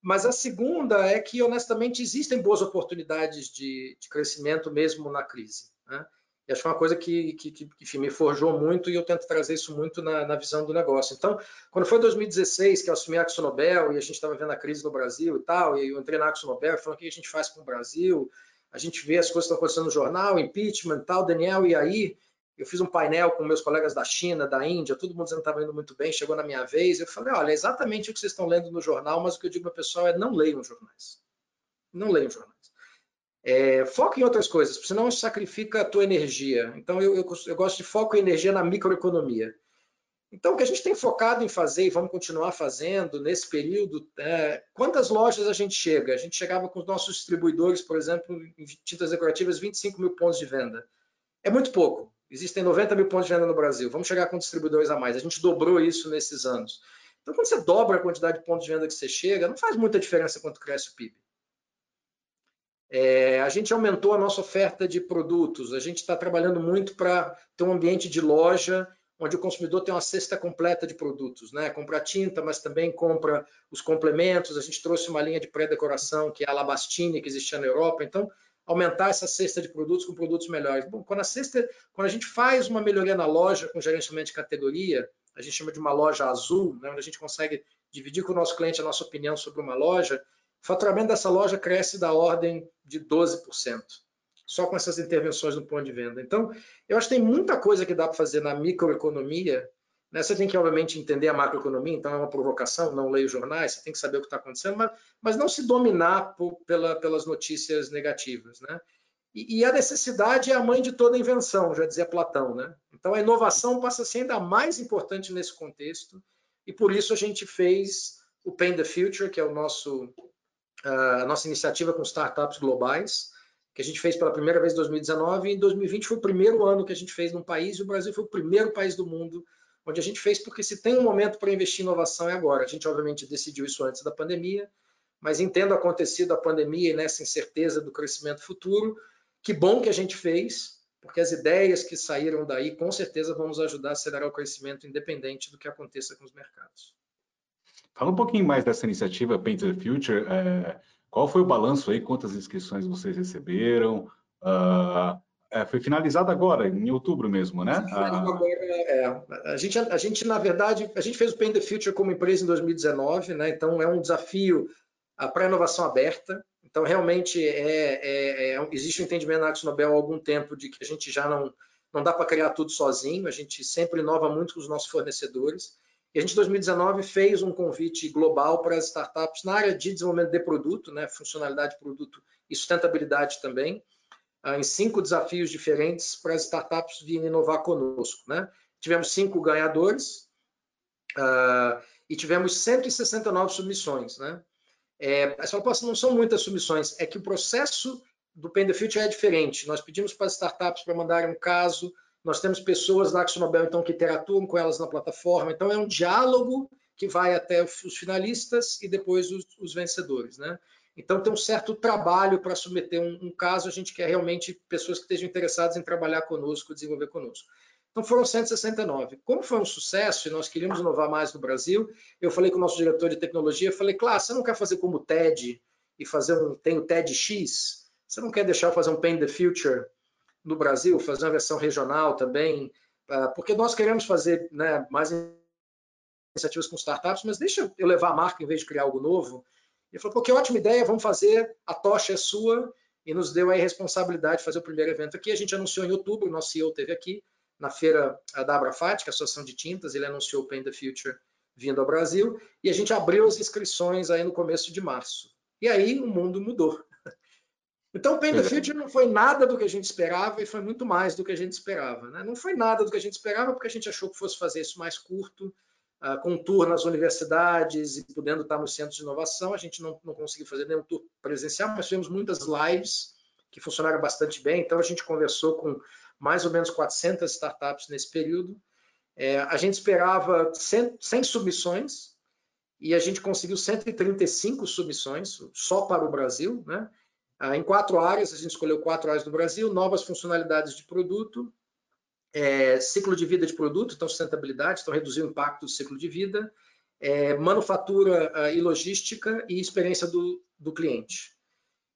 S1: Mas a segunda é que, honestamente, existem boas oportunidades de, de crescimento mesmo na crise. Né? E acho que é uma coisa que, que, que enfim, me forjou muito e eu tento trazer isso muito na, na, visão do negócio. Então, quando foi 2016 que eu assumi a Nobel e a gente estava vendo a crise no Brasil e tal, e eu entrei na Nobel e falei, o que a gente faz com o Brasil? A gente vê as coisas que estão acontecendo no jornal, impeachment e tal, Daniel, e aí? Eu fiz um painel com meus colegas da China, da Índia, todo mundo dizendo que estava indo muito bem, chegou na minha vez, eu falei, olha, é exatamente o que vocês estão lendo no jornal, mas o que eu digo para o pessoal é não leiam jornais. Não leiam jornais. É, foca em outras coisas, senão sacrifica a tua energia. Então, eu, eu, eu, gosto de foco e energia na microeconomia. Então, o que a gente tem focado em fazer e vamos continuar fazendo nesse período, é, quantas lojas a gente chega? A gente chegava com os nossos distribuidores, por exemplo, em tintas decorativas, 25 mil pontos de venda. É muito pouco. Existem 90 mil pontos de venda no Brasil. Vamos chegar com distribuidores a mais. A gente dobrou isso nesses anos. Então, quando você dobra a quantidade de pontos de venda que você chega, não faz muita diferença quanto cresce o PIB. É, a gente aumentou a nossa oferta de produtos, a gente está trabalhando muito para ter um ambiente de loja onde o consumidor tem uma cesta completa de produtos, né? Compra tinta, mas também compra os complementos. A gente trouxe uma linha de pré-decoração que é a Labastine, que existia na Europa. Então, aumentar essa cesta de produtos com produtos melhores. Bom, quando a cesta, quando a gente faz uma melhoria na loja com gerenciamento de categoria, a gente chama de uma loja azul, né? onde a gente consegue dividir com o nosso cliente a nossa opinião sobre uma loja o faturamento dessa loja cresce da ordem de 12%, só com essas intervenções no ponto de venda. Então, eu acho que tem muita coisa que dá para fazer na microeconomia. Né? Você tem que, obviamente, entender a macroeconomia, então é uma provocação, não leia os jornais, você tem que saber o que está acontecendo, mas, mas não se dominar por, pela, pelas notícias negativas. Né? E, e, a necessidade é a mãe de toda invenção, já dizia Platão. Né? Então, a inovação passa a ser ainda mais importante nesse contexto, e por isso a gente fez o Paint the Future, que é o nosso a nossa iniciativa com startups globais, que a gente fez pela primeira vez em 2019, e em 2020 foi o primeiro ano que a gente fez num país, e o Brasil foi o primeiro país do mundo onde a gente fez, porque se tem um momento para investir em inovação é agora. A gente, obviamente, decidiu isso antes da pandemia, mas entendo acontecido a pandemia e nessa incerteza do crescimento futuro, que bom que a gente fez, porque as ideias que saíram daí com certeza vão nos ajudar a acelerar o crescimento independente do que aconteça com os mercados.
S3: Fala um pouquinho mais dessa iniciativa Paint the Future. É, qual foi o balanço aí? Quantas inscrições vocês receberam? Uh, é, foi finalizado agora, em outubro mesmo, né?
S1: Agora, é, a, gente, a gente, na verdade, a gente fez o Paint the Future como empresa em 2019, né? Então é um desafio para a inovação aberta. Então, realmente, é, é, é, existe um entendimento na Arte Nobel há algum tempo de que a gente já não, não dá para criar tudo sozinho, a gente sempre inova muito com os nossos fornecedores. E a gente, em 2019, fez um convite global para as startups na área de desenvolvimento de produto, né, funcionalidade de produto e sustentabilidade também, ah, em cinco desafios diferentes para as startups virem inovar conosco. Né? Tivemos cinco ganhadores uh, e tivemos 169 submissões. Né? É, essa não são muitas submissões, é que o processo do Pay the Future é diferente. Nós pedimos para as startups para mandarem um caso, nós temos pessoas da Nobel então, que interatuam com elas na plataforma. Então, é um diálogo que vai até os finalistas e depois os, os vencedores. Né? Então, tem um certo trabalho para submeter um, um, caso. A gente quer realmente pessoas que estejam interessadas em trabalhar conosco, desenvolver conosco. Então, foram 169. Como foi um sucesso e nós queríamos inovar mais no Brasil, eu falei com o nosso diretor de tecnologia, falei, claro, você não quer fazer como o TED e fazer um, tem o TEDx? Você não quer deixar fazer um Paint the Future no Brasil, fazer uma versão regional também, uh, porque nós queremos fazer né, mais iniciativas com startups, mas deixa eu levar a marca em vez de criar algo novo. Ele falou, pô, que ótima ideia, vamos fazer, a tocha é sua, e nos deu a responsabilidade de fazer o primeiro evento aqui. A gente anunciou em outubro, o nosso CEO teve aqui, na feira da Abrafat, que é a Associação de Tintas, ele anunciou o Paint the Future vindo ao Brasil, e a gente abriu as inscrições aí no começo de março. E aí o mundo mudou. Então, o the Future não foi nada do que a gente esperava e foi muito mais do que a gente esperava. Né? Não foi nada do que a gente esperava porque a gente achou que fosse fazer isso mais curto, uh, com um tour nas universidades e podendo estar nos centros de inovação. A gente não, não conseguiu fazer nenhum tour presencial, mas fizemos muitas lives que funcionaram bastante bem. Então, a gente conversou com mais ou menos 400 startups nesse período. É, a gente esperava 100, 100 submissões e a gente conseguiu 135 submissões só para o Brasil, né? Ah, em quatro áreas, a gente escolheu quatro áreas do Brasil, novas funcionalidades de produto, é, ciclo de vida de produto, então sustentabilidade, então reduzir o impacto do ciclo de vida, é, manufatura uh, e logística e experiência do, do cliente.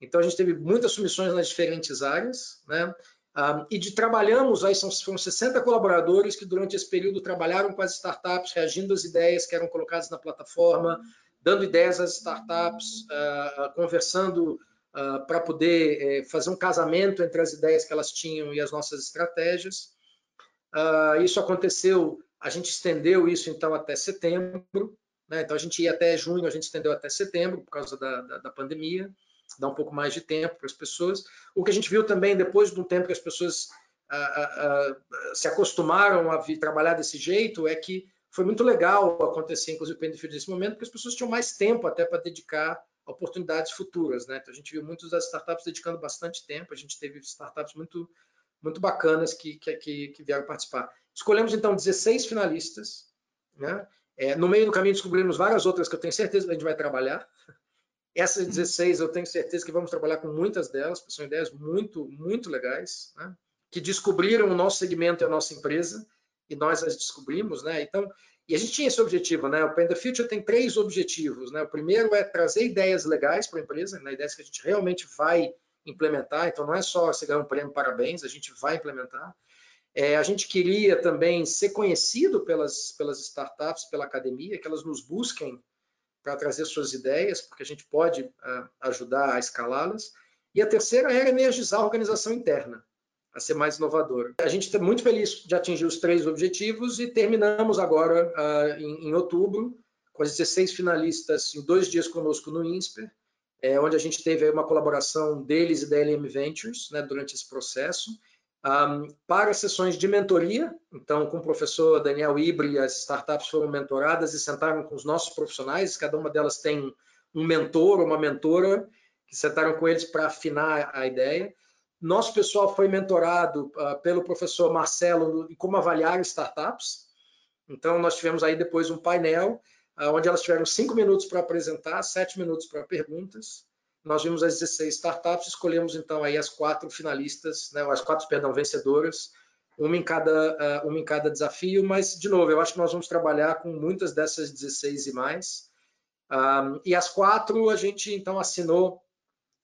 S1: Então a gente teve muitas submissões nas diferentes áreas, né? Um, e de trabalhamos, aí são, foram 60 colaboradores que durante esse período trabalharam com as startups, reagindo às ideias que eram colocadas na plataforma, dando ideias às startups, conversando uh, para poder uh, fazer um casamento entre as ideias que elas tinham e as nossas estratégias. isso aconteceu, a gente estendeu isso então até setembro, né? então a gente ia até junho, a gente estendeu até setembro por causa da, da, da pandemia dar um pouco mais de tempo para as pessoas. O que a gente viu também, depois de um tempo que as pessoas ah, ah, ah, se acostumaram a vir trabalhar desse jeito, é que foi muito legal acontecer, inclusive, o Penfield nesse momento, porque as pessoas tinham mais tempo até para dedicar oportunidades futuras. Né? Então, a gente viu muitas das startups dedicando bastante tempo, a gente teve startups muito, muito bacanas que, que, que vieram participar. Escolhemos, então, 16 finalistas. Né? É, no meio do caminho descobrimos várias outras que eu tenho certeza que a gente vai trabalhar. Essas 16, eu tenho certeza que vamos trabalhar com muitas delas, porque são ideias muito, muito legais, né? que descobriram o nosso segmento e a nossa empresa, e nós as descobrimos, né? Então, e a gente tinha esse objetivo, né? O Pen the Future tem três objetivos, né? O primeiro é trazer ideias legais para a empresa, né? ideias que a gente realmente vai implementar, então não é só você ganhar um prêmio, parabéns, a gente vai implementar. É, a gente queria também ser conhecido pelas, pelas startups, pela academia, que elas nos busquem para trazer suas ideias, porque a gente pode uh, ajudar a escalá-las. E a terceira era energizar a organização interna, a ser mais inovadora. A gente está muito feliz de atingir os três objetivos e terminamos agora, uh, em, em, outubro, com as 16 finalistas em dois dias conosco no INSPER, é, onde a gente teve uma colaboração deles e da LM Ventures né, durante esse processo um, para sessões de mentoria. Então, com o professor Daniel Ibre, as startups foram mentoradas e sentaram com os nossos profissionais. Cada uma delas tem um mentor ou uma mentora que sentaram com eles para afinar a ideia. Nosso pessoal foi mentorado uh, pelo professor Marcelo em como avaliar startups. Então, nós tivemos aí depois um painel uh, onde elas tiveram cinco minutos para apresentar, sete minutos para perguntas nós vimos as 16 startups, escolhemos então aí as quatro finalistas, né, as quatro, perdão, vencedoras, uma em cada, uh, uma em cada desafio, mas, de novo, eu acho que nós vamos trabalhar com muitas dessas 16 e mais. Um, e as quatro a gente então assinou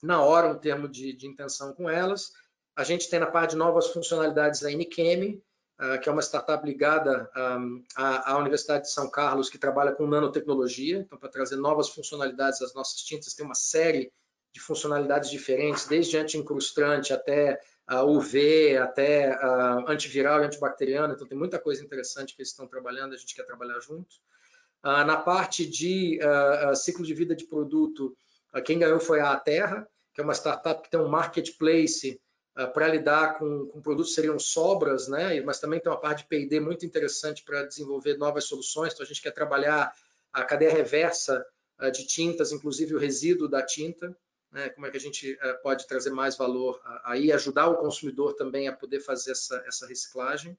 S1: na hora um termo de, de intenção com elas. A gente tem na parte de novas funcionalidades a Nichem, uh, que é uma startup ligada um, à, Universidade de São Carlos, que trabalha com nanotecnologia, então para trazer novas funcionalidades às nossas tintas, tem uma série de funcionalidades diferentes, desde anti-incrustante até uh, UV, até antiviral e antibacteriano. Então, tem muita coisa interessante que eles estão trabalhando, a gente quer trabalhar junto. Na parte de ciclo de vida de produto, quem ganhou foi a Terra, que é uma startup que tem um marketplace para lidar com, com produtos seriam sobras, né? mas também tem uma parte de P&D muito interessante para desenvolver novas soluções. Então, a gente quer trabalhar a cadeia reversa de tintas, inclusive o resíduo da tinta né, como é que a gente uh, pode trazer mais valor aí, ajudar o consumidor também a poder fazer essa, essa reciclagem.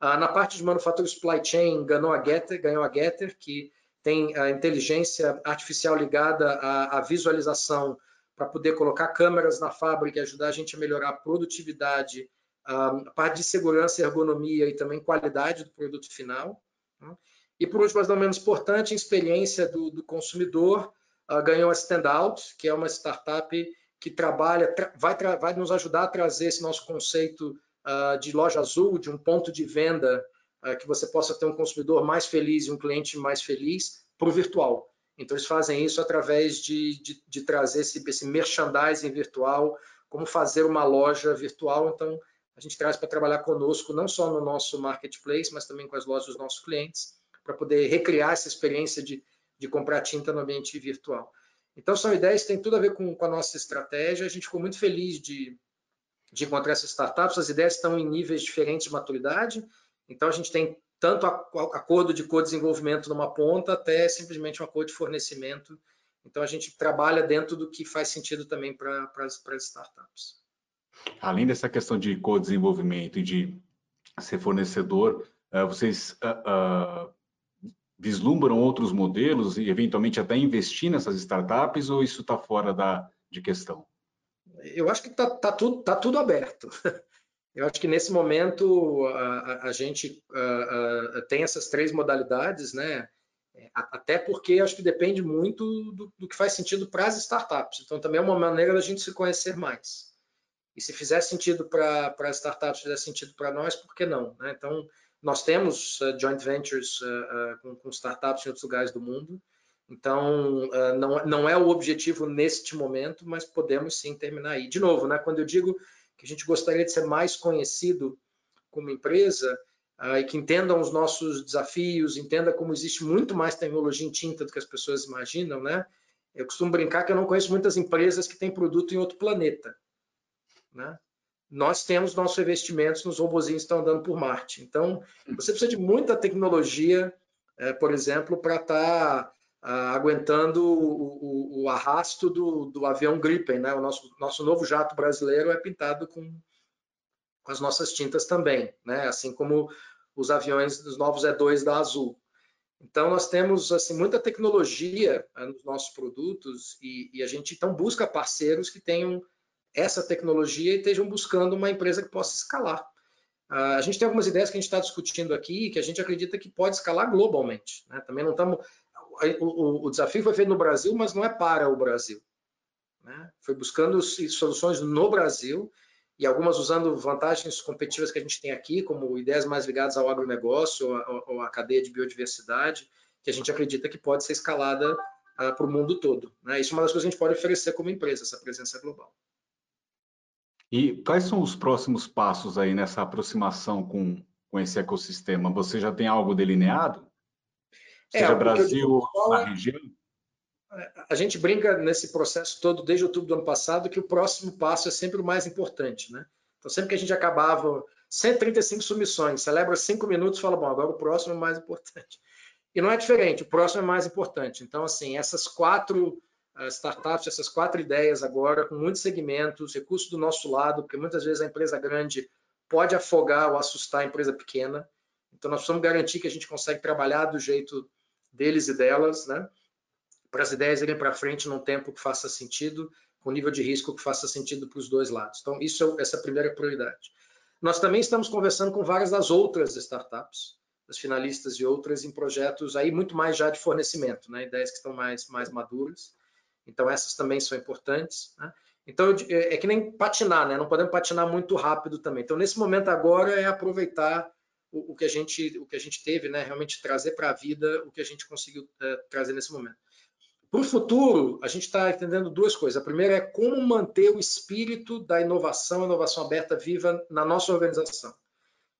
S1: Na parte de manufatura supply chain, ganhou a Getter, ganhou a Getter, que tem a inteligência artificial ligada à, à visualização para poder colocar câmeras na fábrica e ajudar a gente a melhorar a produtividade, a parte de segurança, ergonomia e também qualidade do produto final. Né? E por último, mas não menos importante, a experiência do, do consumidor, uh, ganhou a Standout, que é uma startup que trabalha, tra vai, vai, nos ajudar a trazer esse nosso conceito uh, de loja azul, de um ponto de venda que você possa ter um consumidor mais feliz e um cliente mais feliz para o virtual. Então, eles fazem isso através de, de, de trazer esse, esse merchandising virtual, como fazer uma loja virtual. Então, a gente traz para trabalhar conosco, não só no nosso marketplace, mas também com as lojas dos nossos clientes, para poder recriar essa experiência de, de comprar tinta no ambiente virtual. Então, são ideias que têm tudo a ver com, com a nossa estratégia. A gente ficou muito feliz de, de encontrar essas startups. As ideias estão em níveis diferentes de maturidade. Então, a gente tem tanto acordo de co-desenvolvimento numa ponta até simplesmente um acordo de fornecimento. Então, a gente trabalha dentro do que faz sentido também para as startups.
S3: Além dessa questão de co-desenvolvimento e de ser fornecedor, eh, vocês uh, uh, vislumbram outros modelos e eventualmente até investir nessas startups ou isso está fora da, de questão?
S1: Eu acho que está tá tudo, tá tudo aberto. Eu acho que nesse momento a, a gente a, a, tem essas três modalidades, né? Até porque acho que depende muito do, do que faz sentido para as startups. Então também é uma maneira da gente se conhecer mais. E se fizer sentido para as startups, fizer sentido para nós, por que não? Né? Então nós temos uh, joint ventures uh, uh, com, com, startups em outros lugares do mundo. Então, não, não é o objetivo neste momento, mas podemos sim terminar aí. De novo, né, quando eu digo que a gente gostaria de ser mais conhecido como empresa e que entendam os nossos desafios, entenda como existe muito mais tecnologia em tinta do que as pessoas imaginam, né? Eu costumo brincar que eu não conheço muitas empresas que têm produto em outro planeta, né? nós temos nossos investimentos nos robozinhos que estão andando por Marte. Então, você precisa de muita tecnologia, é, por exemplo, para estar tá, uh, aguentando o, o, o arrasto do, do, avião Gripen. Né? O nosso, nosso novo jato brasileiro é pintado com, com as nossas tintas também, né? assim como os aviões dos novos E2 da Azul. Então, nós temos assim, muita tecnologia uh, nos nossos produtos e, e a gente então busca parceiros que tenham essa tecnologia e estejam buscando uma empresa que possa escalar. Uh, a gente tem algumas ideias que a gente está discutindo aqui que a gente acredita que pode escalar globalmente. Né? Também não estamos. O, o, desafio foi feito no Brasil, mas não é para o Brasil. Né? Foi buscando soluções no Brasil e algumas usando vantagens competitivas que a gente tem aqui, como ideias mais ligadas ao agronegócio ou, à cadeia de biodiversidade, que a gente acredita que pode ser escalada uh, para o mundo todo. Né? Isso é uma das coisas que a gente pode oferecer como empresa, essa presença global.
S3: E quais são os próximos passos aí nessa aproximação com, com esse ecossistema? Você já tem algo delineado? É, Seja Brasil, na é região?
S1: A gente brinca nesse processo todo, desde outubro do ano passado, que o próximo passo é sempre o mais importante, né? Então, sempre que a gente acabava 135 submissões, celebra cinco minutos, fala, bom, agora o próximo é o mais importante. E não é diferente, o próximo é mais importante. Então, assim, essas quatro startups, essas quatro ideias agora, com muitos segmentos, recursos do nosso lado, porque muitas vezes a empresa grande pode afogar ou assustar a empresa pequena. Então, nós precisamos garantir que a gente consegue trabalhar do jeito deles e delas, né? Para as ideias irem para frente num tempo que faça sentido, com nível de risco que faça sentido para os dois lados. Então, isso é essa é a primeira prioridade. Nós também estamos conversando com várias das outras startups, das finalistas e outras, em projetos aí muito mais já de fornecimento, né? Ideias que estão mais, mais maduras. Então, essas também são importantes. Né? Então, é, é que nem patinar, né? Não podemos patinar muito rápido também. Então, nesse momento agora é aproveitar o, o que a gente o que a gente teve, né? Realmente trazer para a vida o que a gente conseguiu é, trazer nesse momento. Para o futuro, a gente está entendendo duas coisas. A primeira é como manter o espírito da inovação, inovação aberta viva na nossa organização.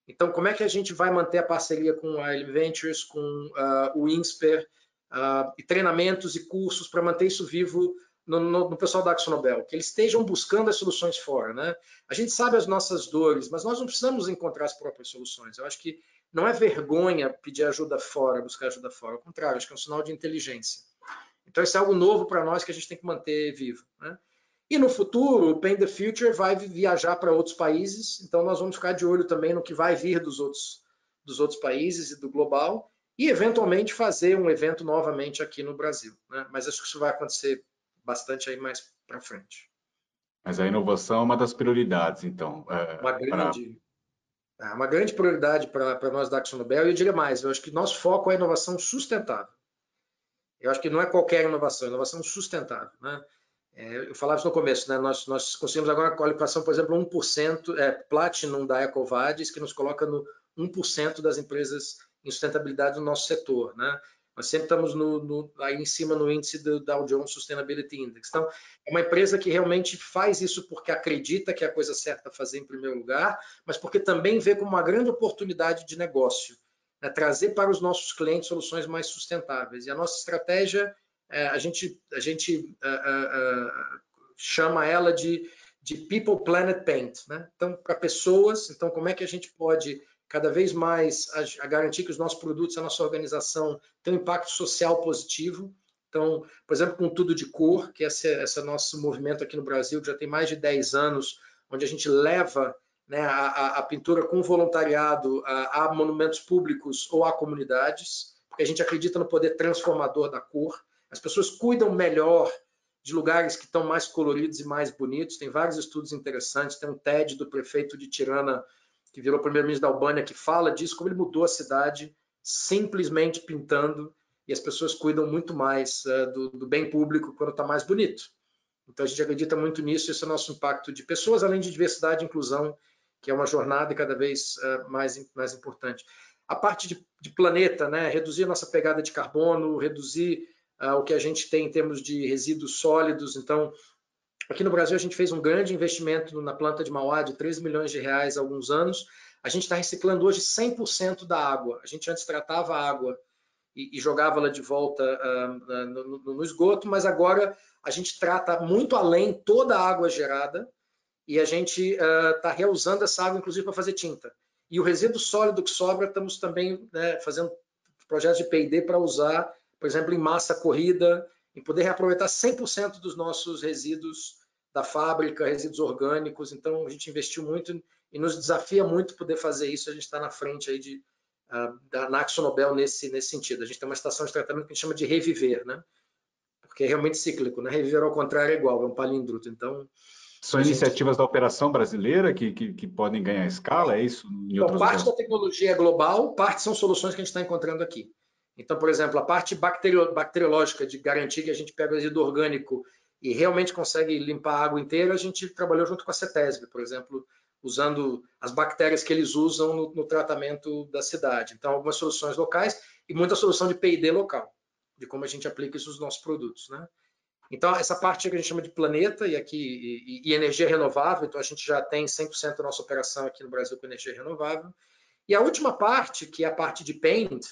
S1: Então, como é que a gente vai manter a parceria com a Ventures, com uh, o INSPER, uh, e treinamentos e cursos para manter isso vivo no, no, no, pessoal da AxoNobel, que eles estejam buscando as soluções fora. Né? A gente sabe as nossas dores, mas nós não precisamos encontrar as próprias soluções. Eu acho que não é vergonha pedir ajuda fora, buscar ajuda fora. Ao contrário, acho que é um sinal de inteligência. Então, isso é algo novo para nós que a gente tem que manter vivo. Né? E no futuro, o Paint the Future vai viajar para outros países, então nós vamos ficar de olho também no que vai vir dos outros, dos outros países e do global e eventualmente fazer um evento novamente aqui no Brasil. Né? Mas acho que isso vai acontecer bastante aí mais para frente.
S3: Mas a inovação é uma das prioridades, então.
S1: É, uma, grande, pra... é uma grande prioridade para nós da Action Nobel. E eu diria mais, eu acho que nosso foco é inovação sustentável. Eu acho que não é qualquer inovação, é inovação sustentável. Né? É, eu falava isso no começo, né? Nós, nós conseguimos agora a qualificação, por exemplo, 1%, é, Platinum da Ecovadis, que nos coloca no 1% das empresas em sustentabilidade do nosso setor, né? Nós sempre estamos no, no, aí em cima no índice do Dow Jones Sustainability Index. Então, é uma empresa que realmente faz isso porque acredita que é a coisa certa a fazer em primeiro lugar, mas porque também vê como uma grande oportunidade de negócio, né? trazer para os nossos clientes soluções mais sustentáveis. E a nossa estratégia, é, a gente, a gente uh, uh, uh, chama ela de, de People Planet Paint. Né? Então, para pessoas, então como é que a gente pode cada vez mais a, a, garantir que os nossos produtos, a nossa organização tem um impacto social positivo. Então, por exemplo, com tudo de cor, que esse, esse é nosso movimento aqui no Brasil, que já tem mais de 10 anos, onde a gente leva né, a, a, pintura com voluntariado a, a, monumentos públicos ou a comunidades, porque a gente acredita no poder transformador da cor. As pessoas cuidam melhor de lugares que estão mais coloridos e mais bonitos. Tem vários estudos interessantes. Tem um TED do prefeito de Tirana que virou primeiro-ministro da Albânia, que fala disso, como ele mudou a cidade simplesmente pintando, e as pessoas cuidam muito mais uh, do, do, bem público quando está mais bonito. Então a gente acredita muito nisso, esse é o nosso impacto de pessoas, além de diversidade e inclusão, que é uma jornada cada vez uh, mais, mais importante. A parte de, de, planeta, né? reduzir a nossa pegada de carbono, reduzir uh, o que a gente tem em termos de resíduos sólidos, então Aqui no Brasil, a gente fez um grande investimento na planta de Mauá de 3 milhões de reais há alguns anos. A gente está reciclando hoje 100% da água. A gente antes tratava a água e, e jogava-la de volta uh, no, no, no, esgoto, mas agora a gente trata muito além toda a água gerada e a gente está uh, reusando essa água, inclusive, para fazer tinta. E o resíduo sólido que sobra, estamos também né, fazendo projetos de P&D para usar, por exemplo, em massa corrida, em poder reaproveitar 100% dos nossos resíduos da fábrica, resíduos orgânicos. Então, a gente investiu muito e nos desafia muito poder fazer isso. A gente está na frente aí de, uh, da Naxo Nobel nesse, nesse sentido. A gente tem uma estação de tratamento que a gente chama de reviver, né? Porque é realmente cíclico, né? Reviver ao contrário é igual, é um palíndromo. Então,
S3: são iniciativas da operação brasileira que, que, que, podem ganhar escala, é isso?
S1: Então, parte da tecnologia é global, parte são soluções que a gente está encontrando aqui. Então, por exemplo, a parte bacteriológica de garantir que a gente pega o resíduo orgânico e realmente consegue limpar a água inteira, a gente trabalhou junto com a CETESB, por exemplo, usando as bactérias que eles usam no, no tratamento da cidade. Então, algumas soluções locais e muita solução de P&D local, de como a gente aplica isso nos nossos produtos, né? Então, essa parte que a gente chama de planeta e aqui e, e energia renovável, então a gente já tem 100% da nossa operação aqui no Brasil com energia renovável. E a última parte, que é a parte de paint,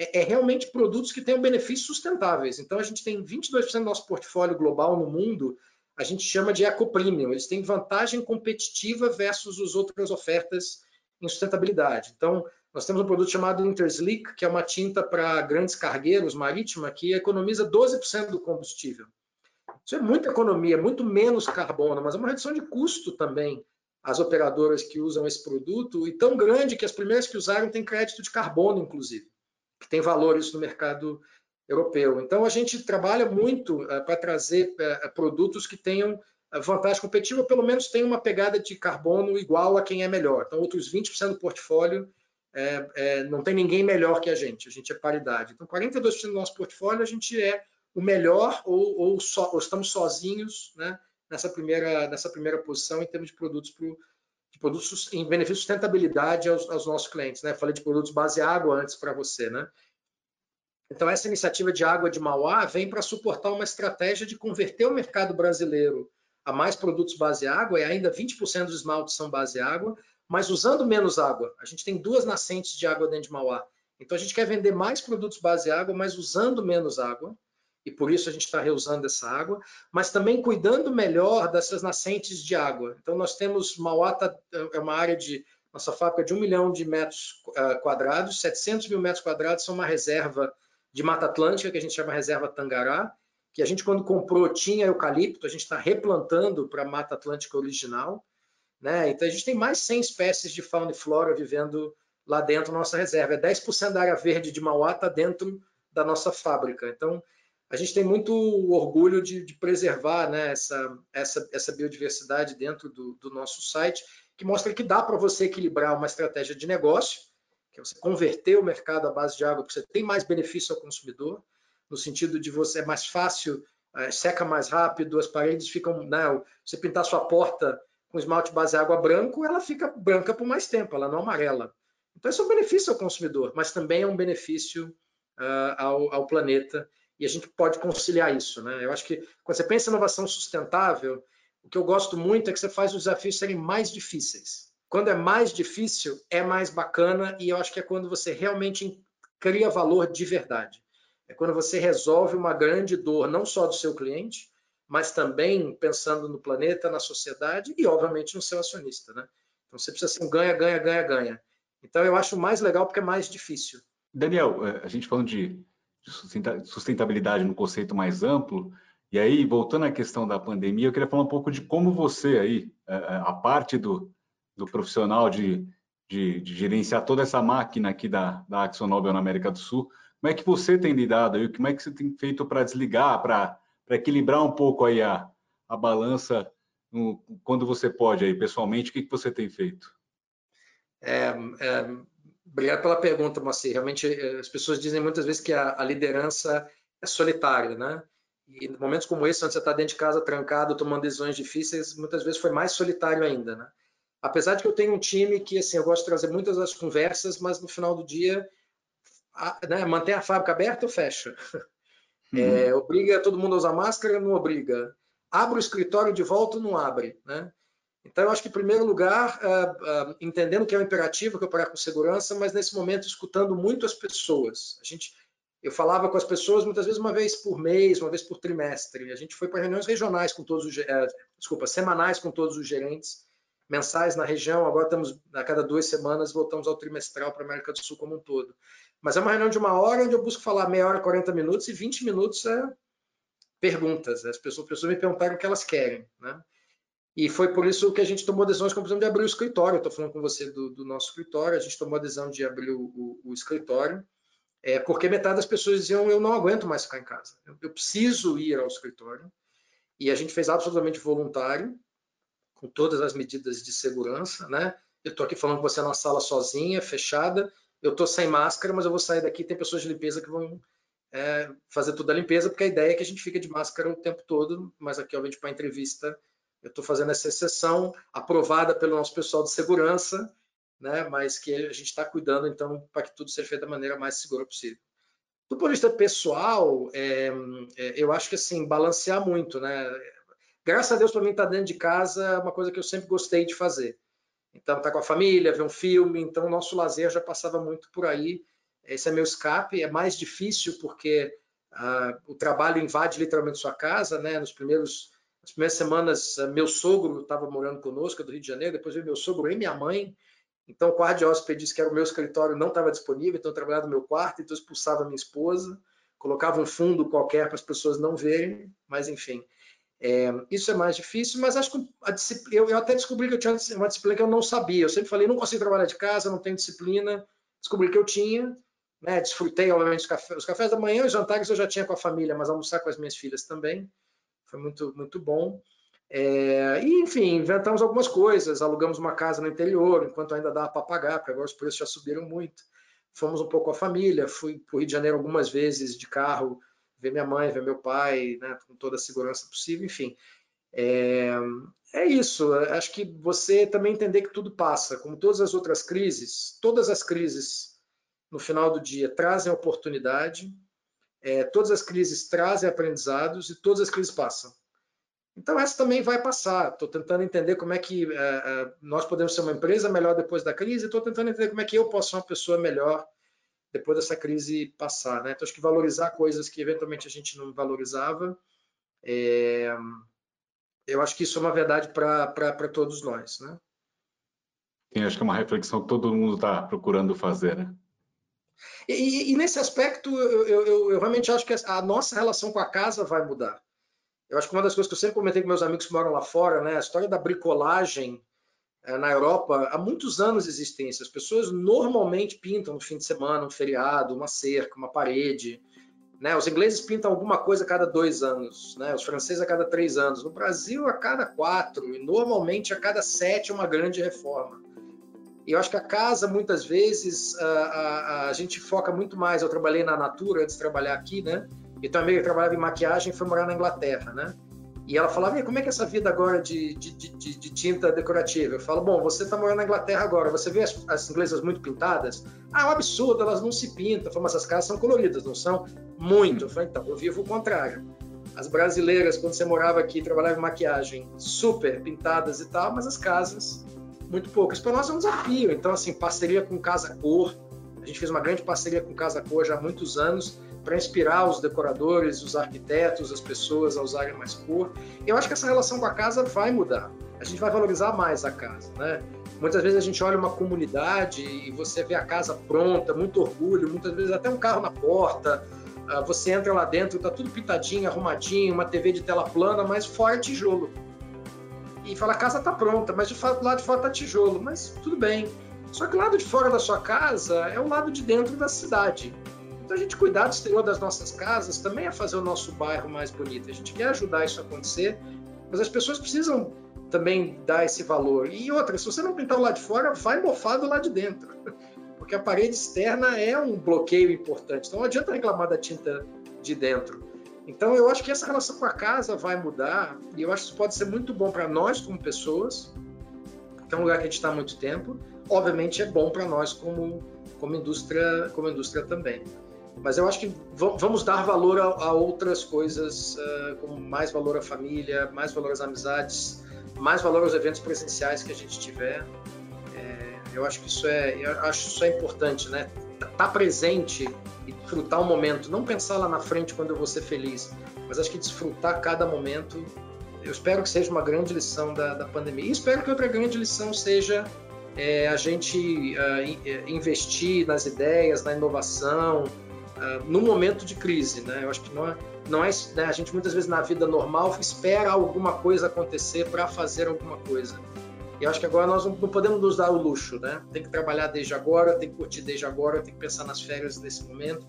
S1: é, é, realmente produtos que tenham benefícios sustentáveis. Então, a gente tem 22% do nosso portfólio global no mundo, a gente chama de eco-premium. Eles têm vantagem competitiva versus as outras ofertas em sustentabilidade. Então, nós temos um produto chamado Intersleek, que é uma tinta para grandes cargueiros marítima, que economiza 12% do combustível. Isso é muita economia, muito menos carbono, mas é uma redução de custo também às operadoras que usam esse produto, e tão grande que as primeiras que usaram têm crédito de carbono, inclusive que tem valor isso no mercado europeu. Então, a gente trabalha muito uh, para trazer uh, produtos que tenham vantagem competitiva, pelo menos tenham uma pegada de carbono igual a quem é melhor. Então, outros 20% do portfólio é, é, não tem ninguém melhor que a gente, a gente é paridade. Então, 42% do nosso portfólio a gente é o melhor ou, ou, so, ou estamos sozinhos né, nessa, primeira, nessa primeira posição em termos de produtos pro, produtos em benefício de sustentabilidade aos, aos nossos clientes. Né? Falei de produtos base água antes para você. Né? Então, essa iniciativa de água de Mauá vem para suportar uma estratégia de converter o mercado brasileiro a mais produtos base água, e ainda 20% dos esmaltes são base água, mas usando menos água. A gente tem duas nascentes de água dentro de Mauá. Então, a gente quer vender mais produtos base água, mas usando menos água e por isso a gente está reusando essa água, mas também cuidando melhor dessas nascentes de água. Então, nós temos Mauá, tá, é uma área de, nossa fábrica de um milhão de metros uh, quadrados, 700 mil metros quadrados são uma reserva de Mata Atlântica, que a gente chama reserva Tangará, que a gente, quando comprou, tinha eucalipto, a gente está replantando para a Mata Atlântica original. Né? Então, a gente tem mais 100 espécies de fauna e flora vivendo lá dentro da nossa reserva. É 10% da área verde de Mauá está dentro da nossa fábrica. Então, a gente tem muito orgulho de, de preservar né, essa, essa, essa, biodiversidade dentro do, do, nosso site, que mostra que dá para você equilibrar uma estratégia de negócio, que é você converter o mercado à base de água, porque você tem mais benefício ao consumidor, no sentido de você é mais fácil é, seca mais rápido, as paredes ficam, né, você pintar sua porta com esmalte base água branco, ela fica branca por mais tempo, ela não amarela. Então, isso é um benefício ao consumidor, mas também é um benefício uh, ao, ao, planeta, e a gente pode conciliar isso. Né? Eu acho que quando você pensa em inovação sustentável, o que eu gosto muito é que você faz os desafios serem mais difíceis. Quando é mais difícil, é mais bacana, e eu acho que é quando você realmente cria valor de verdade. É quando você resolve uma grande dor, não só do seu cliente, mas também pensando no planeta, na sociedade e, obviamente, no seu acionista. Né? Então, você precisa ser um ganha, ganha, ganha, ganha. Então, eu acho mais legal porque é mais difícil.
S3: Daniel, é, a gente falando de sustentabilidade no conceito mais amplo, e aí, voltando à questão da pandemia, eu queria falar um pouco de como você aí, é, é, a parte do, do profissional de, de, de gerenciar toda essa máquina aqui da, da AxoNobel na América do Sul, como é que você tem lidado aí? Como é que você tem feito para desligar, para equilibrar um pouco aí a, a balança no, quando você pode aí, pessoalmente? O que, que você tem feito?
S1: É, é, obrigado pela pergunta, Moacir. Realmente, eh, as pessoas dizem muitas vezes que a, a liderança é solitária, né? E em momentos como esse, onde você está dentro de casa trancado, tomando decisões difíceis, muitas vezes foi mais solitário ainda, né? Apesar de que eu tenho um time que, assim, eu gosto de trazer muitas das conversas, mas no final do dia a, né, mantém a fábrica aberta ou fecha? Uhum. É, obriga todo mundo a usar máscara? Não obriga. Abre o escritório de volta ou não abre? Né? Então, eu acho que, em primeiro lugar, uh, uh, entendendo que é um imperativo que operar com segurança, mas nesse momento escutando muito as pessoas. A gente, eu falava com as pessoas muitas vezes uma vez por mês, uma vez por trimestre. A gente foi para reuniões regionais com todos os, uh, desculpa, semanais com todos os gerentes, mensais na região. Agora estamos a cada duas semanas voltamos ao trimestral para a América do Sul como um todo. Mas é uma reunião de uma hora onde eu busco falar meia hora, 40 minutos e 20 minutos é perguntas. As pessoas, as pessoas me perguntaram o que elas querem. Né? E foi por isso que a gente tomou por exemplo, de abrir o escritório. Estou falando com você do, do, nosso escritório. A gente tomou a decisão de abrir o, o, o escritório, é, porque metade das pessoas diziam: eu não aguento mais ficar em casa, eu, eu preciso ir ao escritório. E a gente fez absolutamente voluntário, com todas as medidas de segurança. Né? Eu estou aqui falando com você na sala sozinha, fechada, eu estou sem máscara, mas eu vou sair daqui, tem pessoas de limpeza que vão é, fazer toda a limpeza, porque a ideia é que a gente fique de máscara o tempo todo, mas aqui, obviamente, para a entrevista, eu estou fazendo essa exceção, aprovada pelo nosso pessoal de segurança, né, mas que a gente está cuidando, então, para que tudo seja feito da maneira mais segura possível. Do ponto de vista pessoal, é, é, eu acho que, assim, balancear muito, né? Graças a Deus, para mim, estar tá dentro de casa é uma coisa que eu sempre gostei de fazer. Então, tá com a família, ver um filme. Então, o nosso lazer já passava muito por aí. Esse é meu escape. É mais difícil porque uh, o trabalho invade literalmente sua casa, né? Nos primeiros nas primeiras semanas, uh, meu sogro estava morando conosco, do Rio de Janeiro. Depois veio meu sogro e minha mãe. Então, o quarto de hóspede disse que era o meu escritório, não estava disponível. Então, eu trabalhava no meu quarto. Então, eu expulsava minha esposa. Colocava um fundo qualquer para as pessoas não verem. Mas, enfim. É, isso é mais difícil, mas acho que eu, eu, até descobri que eu tinha uma disciplina que eu não sabia. Eu sempre falei, não consigo trabalhar de casa, não tenho disciplina. Descobri que eu tinha, né? Desfrutei, obviamente, os cafés, os cafés da manhã, os jantares eu já tinha com a família, mas almoçar com as minhas filhas também. Foi muito, muito bom. É, e, enfim, inventamos algumas coisas. Alugamos uma casa no interior, enquanto ainda dava para pagar, porque agora os preços já subiram muito. Fomos um pouco com a família, fui para o Rio de Janeiro algumas vezes de carro ver minha mãe, ver meu pai, né, com toda a segurança possível, enfim. É, é isso. Acho que você também entender que tudo passa, como todas as outras crises, todas as crises no final do dia trazem oportunidade, é, todas as crises trazem aprendizados e todas as crises passam. Então essa também vai passar. Estou tentando entender como é que é, é, nós podemos ser uma empresa melhor depois da crise. Estou tentando entender como é que eu posso ser uma pessoa melhor depois dessa crise passar. Né? Então, acho que valorizar coisas que eventualmente a gente não valorizava, é... eu acho que isso é uma verdade para todos nós. Né?
S3: Sim, acho que é uma reflexão que todo mundo está procurando fazer. Né?
S1: E, e, nesse aspecto, eu, eu, eu, realmente acho que a nossa relação com a casa vai mudar. Eu acho que uma das coisas que eu sempre comentei com meus amigos que moram lá fora, né, a história da bricolagem é, na Europa, há muitos anos existem isso. As pessoas normalmente pintam no fim de semana, um feriado, uma cerca, uma parede. Né? Os ingleses pintam alguma coisa a cada dois anos, né? os franceses a cada três anos. No Brasil, a cada quatro, e normalmente a cada sete, uma grande reforma. E eu acho que a casa, muitas vezes, a, a, a gente foca muito mais. Eu trabalhei na Natura antes de trabalhar aqui, né? E tem uma amiga trabalhava em maquiagem foi morar na Inglaterra, né? E ela falava, como é que é essa vida agora de, de, de, de tinta decorativa? Eu falo, bom, você está morando na Inglaterra agora, você vê as, as, inglesas muito pintadas? Ah, é um absurdo, elas não se pintam. Eu falo, mas essas casas são coloridas, não são? Muito. Eu falei, então, eu vivo o contrário. As brasileiras, quando você morava aqui, trabalhava em maquiagem, super pintadas e tal, mas as casas, muito poucas. Para nós é um desafio. Então, assim, parceria com Casa Cor, a gente fez uma grande parceria com Casa Cor já há muitos anos, para inspirar os decoradores, os arquitetos, as pessoas a usarem mais cor. Eu acho que essa relação com a casa vai mudar. A gente vai valorizar mais a casa, né? Muitas vezes a gente olha uma comunidade e você vê a casa pronta, muito orgulho, muitas vezes até um carro na porta. Ah, você entra lá dentro, tá tudo pintadinho, arrumadinho, uma TV de tela plana, mas fora é tijolo. E fala, a casa tá pronta, mas de fato lá de fora tá tijolo, mas tudo bem. Só que o lado de fora da sua casa é o lado de dentro da cidade. Então a gente cuidar do exterior das nossas casas também é fazer o nosso bairro mais bonito. A gente quer ajudar isso a acontecer, mas as pessoas precisam também dar esse valor. E outra, se você não pintar o lado de fora, vai mofado lá de dentro. Porque a parede externa é um bloqueio importante. Então não adianta reclamar da tinta de dentro. Então eu acho que essa relação com a casa vai mudar e eu acho que isso pode ser muito bom para nós como pessoas, que é um lugar que a gente está há muito tempo. Obviamente é bom para nós como, como indústria, como indústria também. Mas eu acho que vamos dar valor a, a outras coisas, uh, como mais valor à família, mais valor às amizades, mais valor aos eventos presenciais que a gente tiver. É, eu acho que isso é, eu acho isso é importante, né? Estar tá presente e desfrutar o momento, não pensar lá na frente quando eu vou ser feliz, mas acho que desfrutar cada momento. Eu espero que seja uma grande lição da, da pandemia. E espero que outra grande lição seja é, a gente uh, investir nas ideias, na inovação, uh, no momento de crise, né? Eu acho que não é, não é né? a gente muitas vezes na vida normal espera alguma coisa acontecer para fazer alguma coisa. E acho que agora nós não, podemos nos dar o luxo, né? Tem que trabalhar desde agora, tem que curtir desde agora, tem que pensar nas férias nesse momento.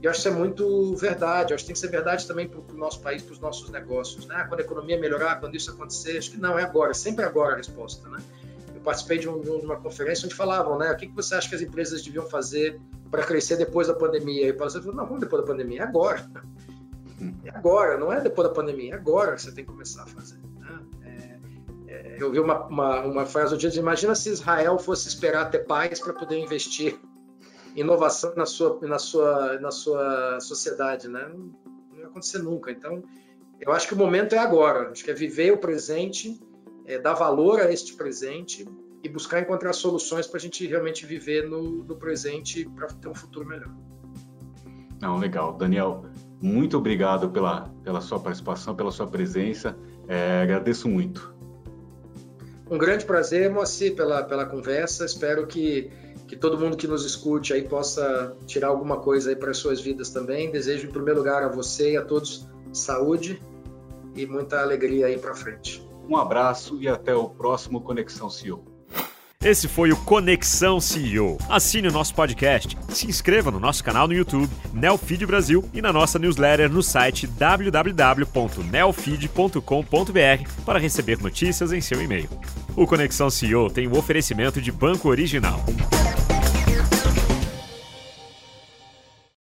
S1: E acho que isso é muito verdade. Acho que tem que ser verdade também para o nosso país, para os nossos negócios, né? Quando a economia melhorar, quando isso acontecer, acho que não é agora, sempre agora a resposta, né? Eu participei de, um, de uma conferência onde falavam, né? O que, que você acha que as empresas deviam fazer para crescer depois da pandemia. E o Paulo falou, não, vamos depois da pandemia, é agora. É agora, não é depois da pandemia, é agora que você tem que começar a fazer. Eu vi uma, uma, uma frase do dia, imagina se Israel fosse esperar ter paz para poder investir inovação na sua, na sua, na sua sociedade, né? Não, não ia acontecer nunca. Então, eu acho que o momento é agora. Acho que é viver o presente, é, dar valor a este presente e buscar encontrar soluções para a gente realmente viver no, no presente para ter um futuro melhor.
S3: Não, legal. Daniel, muito obrigado pela, pela sua participação, pela sua presença. É, agradeço muito.
S1: Um grande prazer, Moacir, pela, pela conversa. Espero que, que todo mundo que nos escute aí possa tirar alguma coisa aí para as suas vidas também. Desejo, em primeiro lugar, a você e a todos saúde e muita alegria aí para frente.
S3: Um abraço e até o próximo Conexão CEO.
S2: Esse foi o Conexão CEO. Assine o nosso podcast, se inscreva no nosso canal no YouTube, Neofeed Brasil, e na nossa newsletter no site www.neofeed.com.br para receber notícias em seu e-mail. O Conexão CEO tem o um oferecimento de Banco Original.